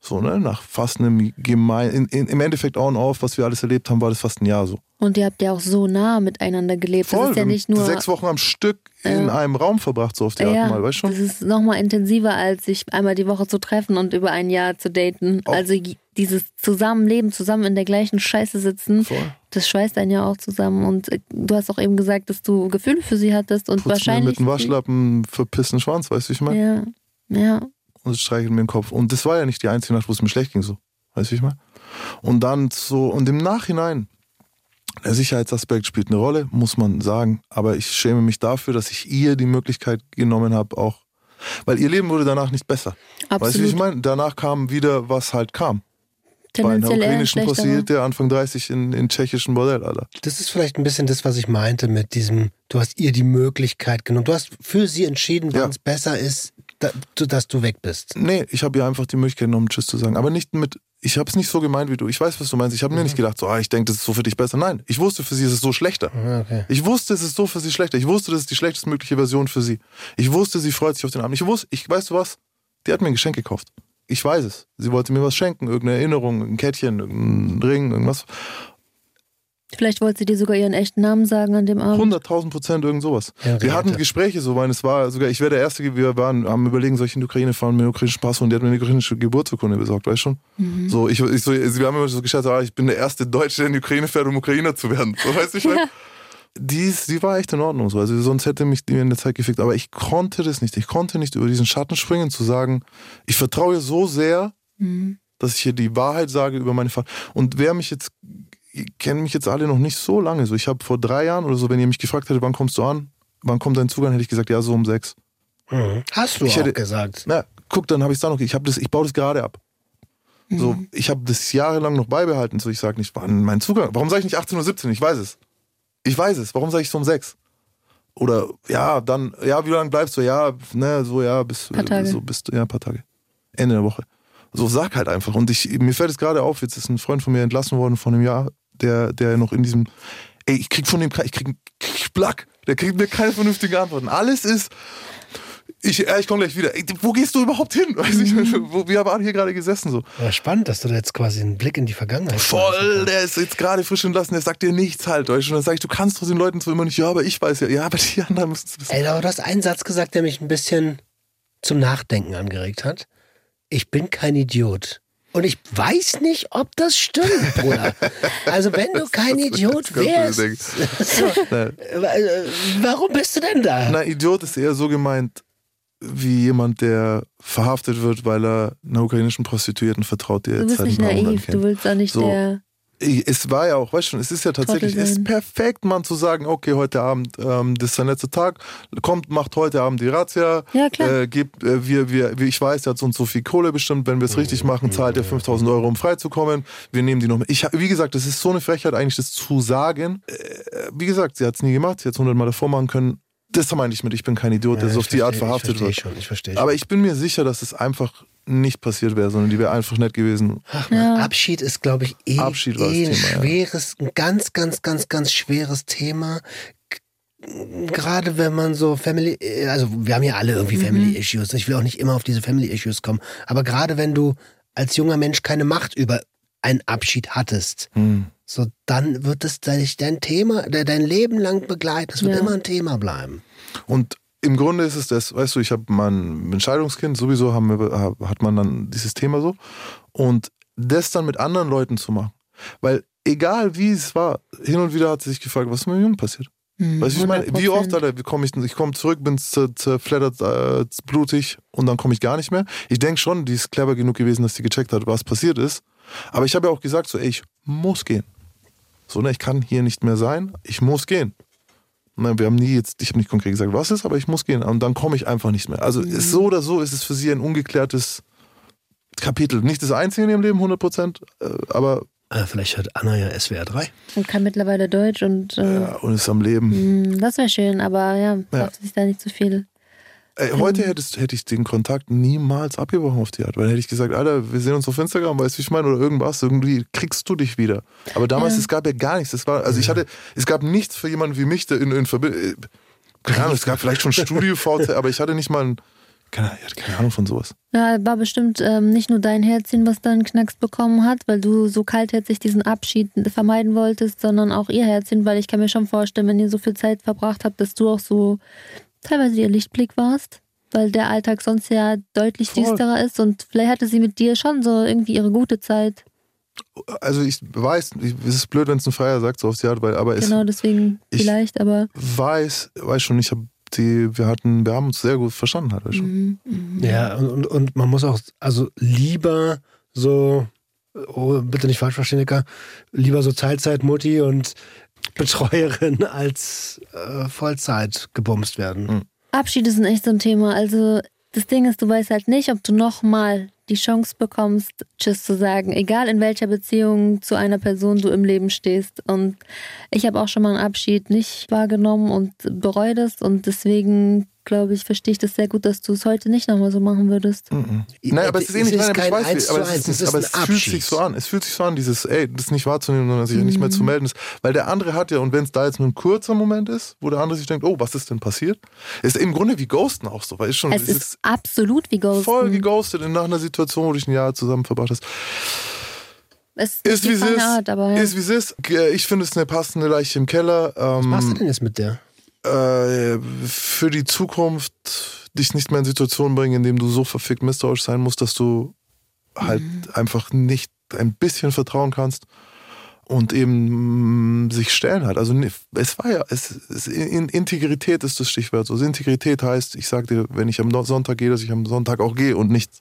So, ne, nach fast einem gemein, in, in, im Endeffekt on off, was wir alles erlebt haben, war das fast ein Jahr so. Und ihr habt ja auch so nah miteinander gelebt. Voll, das ist ja nicht nur. sechs Wochen am Stück in Ja. einem Raum verbracht, so auf die Art ja, mal, weißt du das ist nochmal intensiver, als sich einmal die Woche zu treffen und über ein Jahr zu daten. Auch- Also dieses Zusammenleben, zusammen in der gleichen Scheiße sitzen, Voll. das schweißt einen ja auch zusammen. Und äh, du hast auch eben gesagt, dass du Gefühle für sie hattest und Putzt mir wahrscheinlich. mit dem Waschlappen verpissen Schwanz, weißt du, wie ich meine? Ja, ja. Und es streichelt mir den Kopf. Und das war ja nicht die einzige Nacht, wo es mir schlecht ging, so. Weißt du, wie ich meine? Und dann so, und im Nachhinein, der Sicherheitsaspekt spielt eine Rolle, muss man sagen. Aber ich schäme mich dafür, dass ich ihr die Möglichkeit genommen habe, auch Weil ihr Leben wurde danach nicht besser. Absolut. Weißt du, wie ich meine? Danach kam wieder, was halt kam. Bei einer ukrainischen. Prostituierte Anfang 30 in, in tschechischen Bordell, Alter. Das ist vielleicht ein bisschen das, was ich meinte mit diesem, du hast ihr die Möglichkeit genommen. Du hast für sie entschieden, wann Ja. es besser ist, da, dass du weg bist. Nee, ich habe ihr einfach die Möglichkeit genommen, Tschüss zu sagen. Aber nicht mit, ich habe es nicht so gemeint wie du. Ich weiß, was du meinst. Ich habe mir nicht gedacht, so, ah, ich denke, das ist so für dich besser. Nein, ich wusste, für sie ist es so schlechter. Ah, Okay. Ich wusste, es ist so für sie schlechter. Ich wusste, das ist die schlechtestmögliche Version für sie. Ich wusste, sie freut sich auf den Abend. Ich wusste, ich weißt du was? Die hat mir ein Geschenk gekauft. Ich weiß es. Sie wollte mir was schenken, irgendeine Erinnerung, ein Kettchen, irgendein Ring, irgendwas. Vielleicht wollte sie dir sogar ihren echten Namen sagen an dem Abend. 100.000 Prozent irgend sowas. Ja, wir hatten. Gespräche so, weil es war sogar, ich wäre der Erste, wir waren am überlegen, soll ich in die Ukraine fahren mit einem ukrainischen Pass und die hat mir eine ukrainische Geburtsurkunde besorgt, weißt du schon? So, ich, ich so, wir haben immer so gescherzt, ah, ich bin der erste Deutsche, der in die Ukraine fährt, um Ukrainer zu werden. So, weißt du, ich meine? Die, die war echt in Ordnung so. Also sonst hätte mich die mir in der Zeit gefickt. Aber ich konnte das nicht. Ich konnte nicht über diesen Schatten springen, zu sagen, ich vertraue ihr so sehr, Mhm. dass ich hier die Wahrheit sage über meine Vater. Und wer mich jetzt, ihr kennt mich jetzt alle noch nicht so lange. So, ich habe vor drei Jahren oder so, wenn ihr mich gefragt hättet, wann kommst du an? Wann kommt dein Zugang? Hätte ich gesagt, ja, so um sechs. Mhm. Hast du Ich auch hätte- gesagt. Na, guck, dann habe ich es da noch. Ich das, ich baue das gerade ab. So, ich habe das jahrelang noch beibehalten. So, ich sage nicht, wann mein Zugang. Warum sage ich nicht 18.17 Uhr? Ich weiß es. Ich weiß es. Warum sage ich so um sechs? Oder ja, dann, ja, wie lange bleibst du? Ja, ne, so, ja, bis, Paar Tage. so bis, ja, ein paar Tage. Ende der Woche. So, sag halt einfach. Und ich, mir fällt es gerade auf, jetzt ist ein Freund von mir entlassen worden vor einem Jahr, der, der noch in diesem, ey, ich krieg von dem, ich krieg, krieg Plack. Der kriegt mir keine vernünftigen Antworten. Alles ist, ich, ich komme gleich wieder. Ey, wo gehst du überhaupt hin? Weiß ich, wo, wir haben hier gerade gesessen so. Ja, spannend, dass du da jetzt quasi einen Blick in die Vergangenheit Voll, der ist jetzt gerade frisch entlassen, der sagt dir nichts halt. Und dann sag ich, du kannst doch den Leuten so immer nicht, ja, aber ich weiß ja, ja, aber die anderen müssen es wissen. Ey, aber du hast einen Satz gesagt, der mich ein bisschen zum Nachdenken angeregt hat. Ich bin kein Idiot. Und ich weiß nicht, ob das stimmt, Bruder. Also wenn du kein Idiot wärst, so, warum bist du denn da? Na, Idiot ist eher so gemeint, wie jemand, der verhaftet wird, weil er einer ukrainischen Prostituierten vertraut, die er Du jetzt bist seit nicht naiv, du willst auch nicht So. der. Es war ja auch, weißt du schon, es ist ja tatsächlich, es ist perfekt, man zu sagen, okay, heute Abend, ähm, das ist der letzte Tag, kommt, macht heute Abend die Razzia, Ja, klar. Äh, gibt, äh, wir, wir, wie ich weiß, der hat so und so viel Kohle bestimmt, wenn wir es richtig machen, zahlt er 5000 Euro, um freizukommen, wir nehmen die noch mit. Ich, wie gesagt, das ist so eine Frechheit eigentlich, das zu sagen. Äh, wie gesagt, sie hat es nie gemacht, sie hat es hundertmal davor machen können. Das meine ich mit, ich bin kein Idiot, der Ja, so ich auf die Art verstehe- verhaftet ich wird. verstehe schon, ich verstehe Aber schon. ich bin mir sicher, dass es einfach nicht passiert wäre, sondern die wäre einfach nett gewesen. Ach man, Abschied ist, glaube ich, eh, Abschied eh ein Thema, ja. schweres, ein ganz, ganz, ganz, ganz schweres Thema. Gerade wenn man so Family, also wir haben ja alle irgendwie Family Issues. Ich will auch nicht immer auf diese Family Issues kommen. Aber gerade wenn du als junger Mensch keine Macht über einen Abschied hattest, Hm. so dann wird es dein, dein Thema, de- dein Leben lang begleiten. Es wird Ja. immer ein Thema bleiben. Und im Grunde ist es das, weißt du, ich habe mein Entscheidungskind, sowieso wir, hat man dann dieses Thema so. Und das dann mit anderen Leuten zu machen. Weil egal wie es war, hin und wieder hat sie sich gefragt, was ist mit dem Jungen passiert? Hm, Weißt du, ich meine, wie oft, 100%. Alter, wie komm ich, ich komme zurück, bin zer- zerfleddert, äh, blutig und dann komme ich gar nicht mehr. Ich denke schon, die ist clever genug gewesen, dass sie gecheckt hat, was passiert ist. Aber ich habe ja auch gesagt, so, ey, ich muss gehen. So, ne, ich kann hier nicht mehr sein, ich muss gehen. Ne, wir haben nie jetzt, ich habe nicht konkret gesagt, was ist, aber ich muss gehen. Und dann komme ich einfach nicht mehr. Also ist so oder so ist es für sie ein ungeklärtes Kapitel. Nicht das einzige in ihrem Leben, 100 Prozent, äh, aber Äh, vielleicht hört Anna ja SWR 3. Und kann mittlerweile Deutsch und äh, ja, und ist am Leben. hm, das wäre schön, aber ja, darf sich da nicht zu viel. Ey, heute hättest, hätte ich den Kontakt niemals abgebrochen auf die Art, weil hätte ich gesagt, Alter, wir sehen uns auf Instagram, weißt du, wie ich meine, oder irgendwas, irgendwie kriegst du dich wieder. Aber damals, Ja. es gab ja gar nichts. Das war, also ich hatte, es gab nichts für jemanden wie mich, der in, in Verbindung, keine Ahnung, es gab vielleicht schon Studio VT, aber ich hatte nicht mal ein, keine, ich hatte keine Ahnung von sowas. Ja, war bestimmt ähm, nicht nur dein Herzchen, was dann Knacks bekommen hat, weil du so kaltherzig diesen Abschied vermeiden wolltest, sondern auch ihr Herzchen, weil ich kann mir schon vorstellen, wenn ihr so viel Zeit verbracht habt, dass du auch so teilweise ihr Lichtblick warst, weil der Alltag sonst ja deutlich Voll. düsterer ist und vielleicht hatte sie mit dir schon so irgendwie ihre gute Zeit. Also ich weiß, ich, es ist blöd, wenn es ein Freier sagt, so auf die Art, weil, aber Genau, es deswegen ich- vielleicht, aber weiß, weiß schon, ich habe die, wir hatten, wir haben uns sehr gut verstanden, halt, weißt du. mhm, mhm. Ja, und, und, und man muss auch, also lieber so, oh, bitte nicht falsch verstehen, Dicker, lieber so Teilzeit-Mutti und Betreuerin als äh, Vollzeit gebumst werden. Mhm. Abschiede sind echt so ein Thema. Also das Ding ist, du weißt halt nicht, ob du nochmal die Chance bekommst, Tschüss zu sagen, egal in welcher Beziehung zu einer Person du im Leben stehst. Und ich habe auch schon mal einen Abschied nicht wahrgenommen und bereue das. Und deswegen glaube ich, verstehe ich das sehr gut, dass du es heute nicht nochmal so machen würdest. Mhm. Nein, aber es ist eh nicht, ist nein, aber wie- es, ist, es ist aber es fühlt sich so an. Es fühlt sich so an, dieses, ey, das nicht wahrzunehmen, sondern sich nicht mehr zu melden. ist. Weil der andere hat ja, und wenn es da jetzt nur ein kurzer Moment ist, wo der andere sich denkt, oh, was ist denn passiert? Ist im Grunde wie Ghosten auch so, weil es schon, Es ist absolut wie Ghosten. voll geghostet in nach einer Situation, wo du dich ein Jahr zusammen verbracht hast. Es Ist wie es ist. Art, aber ja. Ist wie es ist. Ich finde es eine passende Leiche im Keller. Was machst du Ähm, denn jetzt mit der? äh, für die Zukunft dich nicht mehr in Situationen bringen, in denen du so verfickt misstrauisch sein musst, dass du halt Mhm. einfach nicht ein bisschen vertrauen kannst und eben mm, sich stellen halt. Also es war ja, es, es, in, Integrität ist das Stichwort. So, Integrität heißt, ich sag dir, wenn ich am Sonntag gehe, dass ich am Sonntag auch gehe und nicht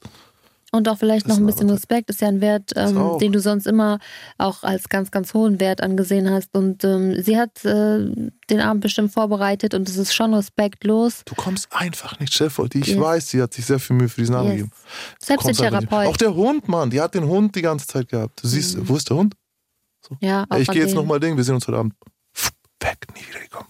Und auch vielleicht noch ein bisschen Respekt ist ja ein Wert, ähm, den du sonst immer auch als ganz, ganz hohen Wert angesehen hast. Und ähm, sie hat äh, den Abend bestimmt vorbereitet und es ist schon respektlos. Du kommst einfach nicht, Chef. Die ich Yes. weiß, die hat sich sehr viel Mühe für diesen Abend Yes. gegeben. Selbst der. Therapeut. Auch der Hund, Mann, die hat den Hund die ganze Zeit gehabt. Du siehst, wo ist der Hund? ja, auch ich gehe jetzt nochmal Ding, wir sehen uns heute Abend. Weg, nie wieder gekommen.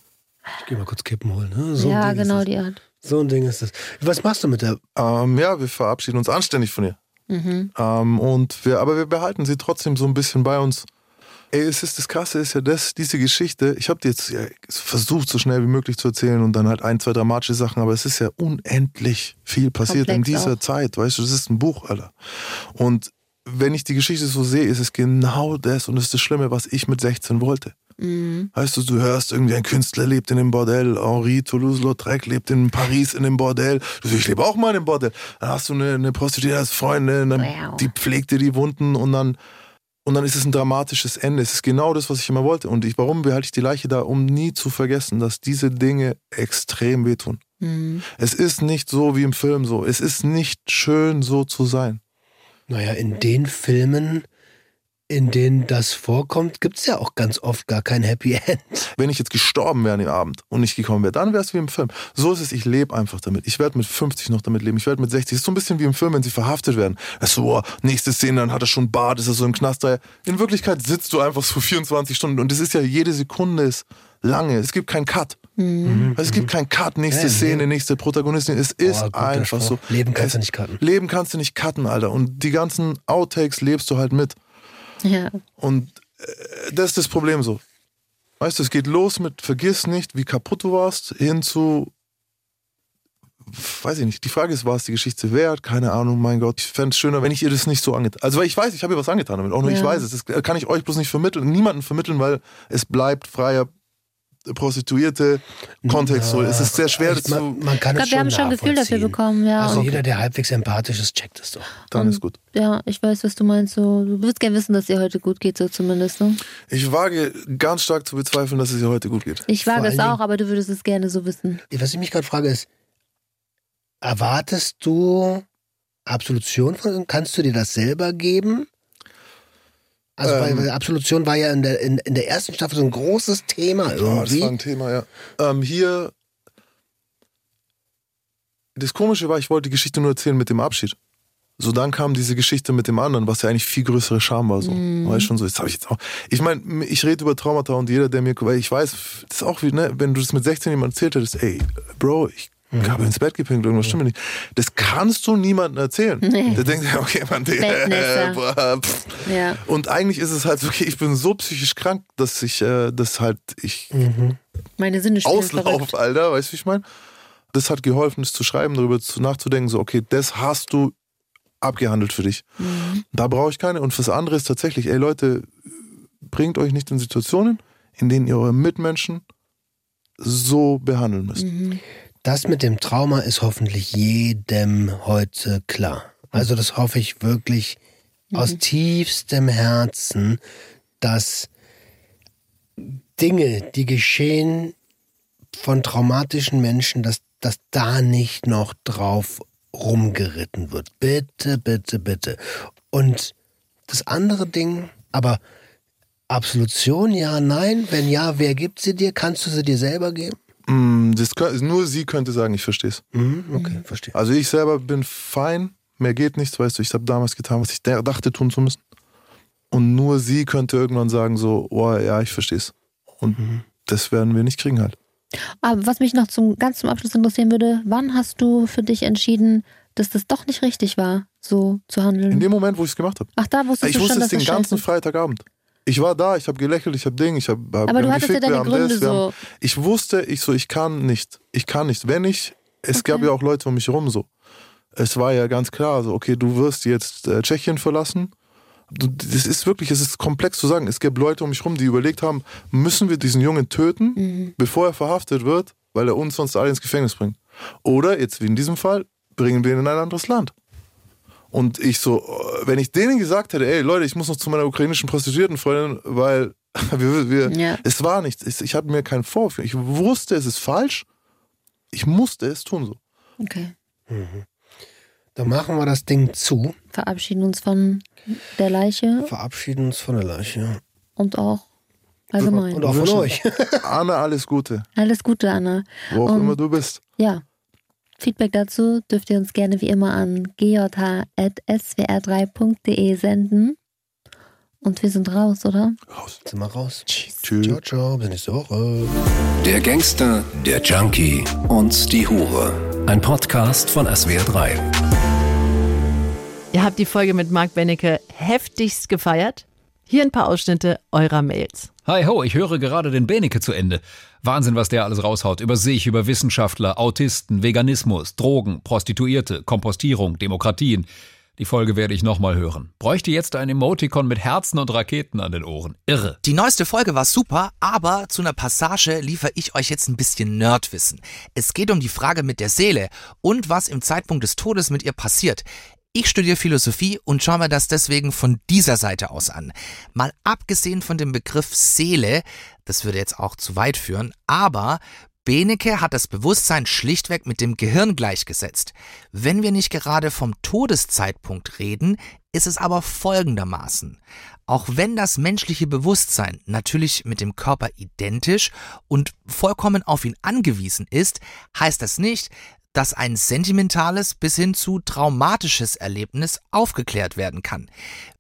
Ich geh mal kurz Kippen holen. Ne? So Ja, genau die Art. So ein Ding ist das. Was machst du mit der? Ähm, ja, wir verabschieden uns anständig von ihr. Mhm. Ähm, und wir, aber wir behalten sie trotzdem so ein bisschen bei uns. Ey, es ist das Krasse ist ja das, diese Geschichte, ich habe die jetzt ja, versucht, so schnell wie möglich zu erzählen und dann halt ein, zwei dramatische Sachen, aber es ist ja unendlich viel passiert in Komplex dieser auch. Zeit, weißt du, das ist ein Buch, Alter. Und wenn ich die Geschichte so sehe, ist es genau das und das ist das Schlimme, was ich mit 16 wollte. Mhm. Weißt du, du hörst irgendwie, ein Künstler lebt in einem Bordell, Henri Toulouse-Lautrec lebt in Paris in einem Bordell. Du sagst, ich lebe auch mal in einem Bordell. Dann hast du eine, eine Prostituierte als Freundin, dann Wow. die pflegt dir die Wunden und dann, und dann ist es ein dramatisches Ende. Es ist genau das, was ich immer wollte. Und ich, warum behalte ich die Leiche da? Um nie zu vergessen, dass diese Dinge extrem wehtun. Mhm. Es ist nicht so wie im Film so. Es ist nicht schön, so zu sein. Naja, in den Filmen, in denen das vorkommt, gibt es ja auch ganz oft gar kein Happy End. Wenn ich jetzt gestorben wäre an dem Abend und nicht gekommen wäre, dann wäre es wie im Film. So ist es, ich lebe einfach damit. Ich werde mit 50 noch damit leben. Ich werde mit 60. Es ist so ein bisschen wie im Film, wenn sie verhaftet werden. Es ist so, oh, nächste Szene, dann hat er schon Bart, ist er so im Knast. In Wirklichkeit sitzt du einfach so 24 Stunden und es ist ja jede Sekunde ist lange. Es gibt keinen Cut. Es gibt keinen Cut, nächste Ja, Szene, nächste Protagonistin. Es ist Boah, guter einfach so. Leben kannst es, du nicht cutten. Leben kannst du nicht cutten, Alter. Und die ganzen Outtakes lebst du halt mit. Ja. Und äh, das ist das Problem so. Weißt du, es geht los mit vergiss nicht, wie kaputt du warst, hin zu weiß ich nicht. Die Frage ist, war es die Geschichte wert? Keine Ahnung, mein Gott. Ich fände es schöner, wenn ich ihr das nicht so angetan Also, weil ich weiß, ich habe ihr was angetan damit. Auch nur ich Ja. weiß es. Das kann ich euch bloß nicht vermitteln. Niemanden vermitteln, weil es bleibt freier Prostituierte Kontext. So. Es ist sehr schwer Ich- zu. man, man kann Ich es glaube, wir haben schon ein Gefühl dafür bekommen, ja. Also und, jeder, der halbwegs empathisch ist, checkt es doch. Dann ist gut. ja, ich weiß, was du meinst. So, du würdest gerne wissen, dass dir heute gut geht, so zumindest. Ne? Ich wage ganz stark zu bezweifeln, dass es ihr heute gut geht. Ich Vor wage es allen auch, aber du würdest es gerne so wissen. Was ich mich gerade frage ist, erwartest du Absolution von? Kannst du dir das selber geben? Also Ähm. weil Absolution war ja in der, in, in der ersten Staffel so ein großes Thema Oh, das irgendwie. war ein Thema, ja. Ähm, hier. Das Komische war, ich wollte die Geschichte nur erzählen mit dem Abschied. So, dann kam diese Geschichte mit dem anderen, was ja eigentlich viel größere Scham war. So. Weißt schon so, jetzt habe ich jetzt auch. Ich meine, ich rede über Traumata und jeder, der mir, weil ich weiß, das ist auch wie, ne, wenn du das mit 16 jemandem erzählt hättest, ey, Bro, ich habe ins Bett gepinkelt, irgendwas stimmt nicht. Das kannst du niemandem erzählen. Nee. Der denkt, ja, okay, man, Bettnässer. boah. Ja. Und eigentlich ist es halt so, okay, ich bin so psychisch krank, dass ich, äh, das halt, ich Meine Sinne Auslauf, verrückt. Alter, weißt du, wie ich meine? Das hat geholfen, das zu schreiben, darüber zu, nachzudenken, so, okay, das hast du abgehandelt für dich. Da brauche ich keine. Und fürs andere ist tatsächlich, ey Leute, bringt euch nicht in Situationen, in denen ihr eure Mitmenschen so behandeln müsst. Das mit dem Trauma ist hoffentlich jedem heute klar. Also das hoffe ich wirklich aus tiefstem Herzen, dass Dinge, die geschehen von traumatischen Menschen, dass, dass da nicht noch drauf rumgeritten wird. Bitte, bitte, bitte. Und das andere Ding, aber Absolution, ja, nein. Wenn ja, wer gibt sie dir? Kannst du sie dir selber geben? Mm, Das, kö- nur sie könnte sagen, ich verstehe es. Mhm, okay, verstehe. Also ich selber bin fein, mehr geht nichts, weißt du, ich habe damals getan, was ich da- dachte tun zu müssen. Und nur sie könnte irgendwann sagen so, oh ja, ich verstehe es. Und Mhm. das werden wir nicht kriegen halt. Aber was mich noch zum ganz zum Abschluss interessieren würde, wann hast du für dich entschieden, dass das doch nicht richtig war, so zu handeln? In dem Moment, wo ich es gemacht habe. Ach, da wusstest Ich du wusste schon, es den ganzen. Freitagabend. Ich war da, ich habe gelächelt, ich habe Ding, ich habe hab Aber du hattest ja gefickt, deine wir haben Gründe das, so. haben, Ich wusste, ich so, ich kann nicht. Ich kann nicht. Wenn ich, es Okay. gab ja auch Leute um mich herum so. Es war ja ganz klar, so, okay, du wirst jetzt äh, Tschechien verlassen. Du, das ist wirklich, es ist komplex zu sagen. Es gibt Leute um mich herum, die überlegt haben, müssen wir diesen Jungen töten, Mhm. bevor er verhaftet wird, weil er uns sonst alle ins Gefängnis bringt. Oder jetzt wie in diesem Fall, bringen wir ihn in ein anderes Land. Und ich so, wenn ich denen gesagt hätte, ey Leute, ich muss noch zu meiner ukrainischen Prostituiertenfreundin, weil wir, wir, Ja. es war nichts. Es- Ich hatte mir keinen Vorwurf. Ich wusste, es ist falsch. Ich musste es tun so. Okay. Dann machen wir das Ding zu, Verabschieden uns von der Leiche verabschieden uns von der Leiche. und auch allgemein. Und auch von euch. Anna, alles Gute, Alles Gute, Anna. wo auch Und- immer du bist. Ja. Feedback dazu dürft ihr uns gerne wie immer an gjh.swr3.de senden. Und wir sind raus, oder? Raus. Sind wir raus. Tschüss. Ciao, ciao. Bis nächste Woche. Der Gangster, der Junkie und die Hure. Ein Podcast von SWR3. Ihr habt die Folge mit Marc Benecke heftigst gefeiert? Hier ein paar Ausschnitte eurer Mails. Hi ho, ich höre gerade den Benecke zu Ende. Wahnsinn, was der alles raushaut. Über sich, über Wissenschaftler, Autisten, Veganismus, Drogen, Prostituierte, Kompostierung, Demokratien. Die Folge werde ich nochmal hören. Bräuchte jetzt ein Emoticon mit Herzen und Raketen an den Ohren. Irre. Die neueste Folge war super, aber zu einer Passage liefere ich euch jetzt ein bisschen Nerdwissen. Es geht um die Frage mit der Seele und was im Zeitpunkt des Todes mit ihr passiert. Ich studiere Philosophie und schaue mir das deswegen von dieser Seite aus an. Mal abgesehen von dem Begriff Seele, das würde jetzt auch zu weit führen, aber Benecke hat das Bewusstsein schlichtweg mit dem Gehirn gleichgesetzt. Wenn wir nicht gerade vom Todeszeitpunkt reden, ist es aber folgendermaßen. Auch wenn das menschliche Bewusstsein natürlich mit dem Körper identisch und vollkommen auf ihn angewiesen ist, heißt das nicht, dass ein sentimentales bis hin zu traumatisches Erlebnis aufgeklärt werden kann.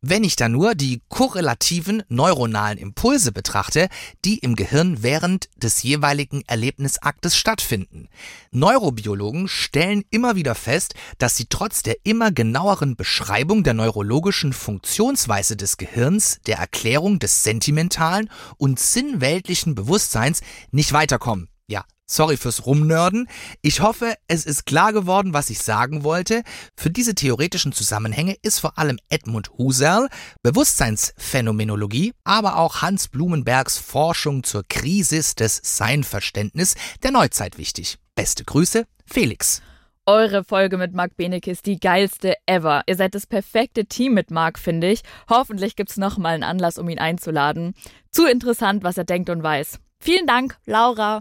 Wenn ich da nur die korrelativen neuronalen Impulse betrachte, die im Gehirn während des jeweiligen Erlebnisaktes stattfinden. Neurobiologen stellen immer wieder fest, dass sie trotz der immer genaueren Beschreibung der neurologischen Funktionsweise des Gehirns, der Erklärung des sentimentalen und sinnweltlichen Bewusstseins nicht weiterkommen. Ja, Sorry fürs Rumnörden. Ich hoffe, es ist klar geworden, was ich sagen wollte. Für diese theoretischen Zusammenhänge ist vor allem Edmund Husserl, Bewusstseinsphänomenologie, aber auch Hans Blumenbergs Forschung zur Krisis des Seinverständnis der Neuzeit wichtig. Beste Grüße, Felix. Eure Folge mit Marc Benecke ist die geilste ever. Ihr seid das perfekte Team mit Marc, finde ich. Hoffentlich gibt's noch mal einen Anlass, um ihn einzuladen. Zu interessant, was er denkt und weiß. Vielen Dank, Laura.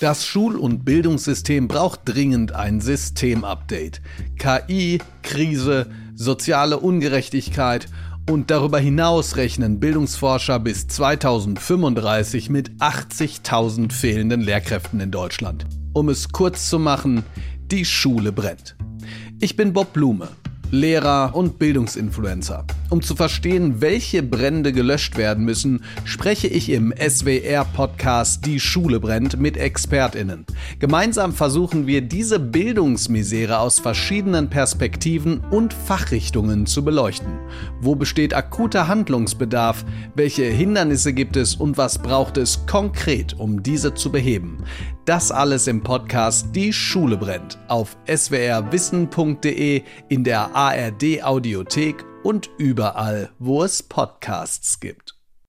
Das Schul- und Bildungssystem braucht dringend ein Systemupdate. KI, Krise, soziale Ungerechtigkeit und darüber hinaus rechnen Bildungsforscher bis 2035 mit 80.000 fehlenden Lehrkräften in Deutschland. Um es kurz zu machen, die Schule brennt. Ich bin Bob Blume. Lehrer und Bildungsinfluencer. Um zu verstehen, welche Brände gelöscht werden müssen, spreche ich im SWR-Podcast Die Schule brennt mit ExpertInnen. Gemeinsam versuchen wir, diese Bildungsmisere aus verschiedenen Perspektiven und Fachrichtungen zu beleuchten. Wo besteht akuter Handlungsbedarf? Welche Hindernisse gibt es und was braucht es konkret, um diese zu beheben? Das alles im Podcast Die Schule brennt auf swrwissen.de, in der ARD Audiothek und überall, wo es Podcasts gibt.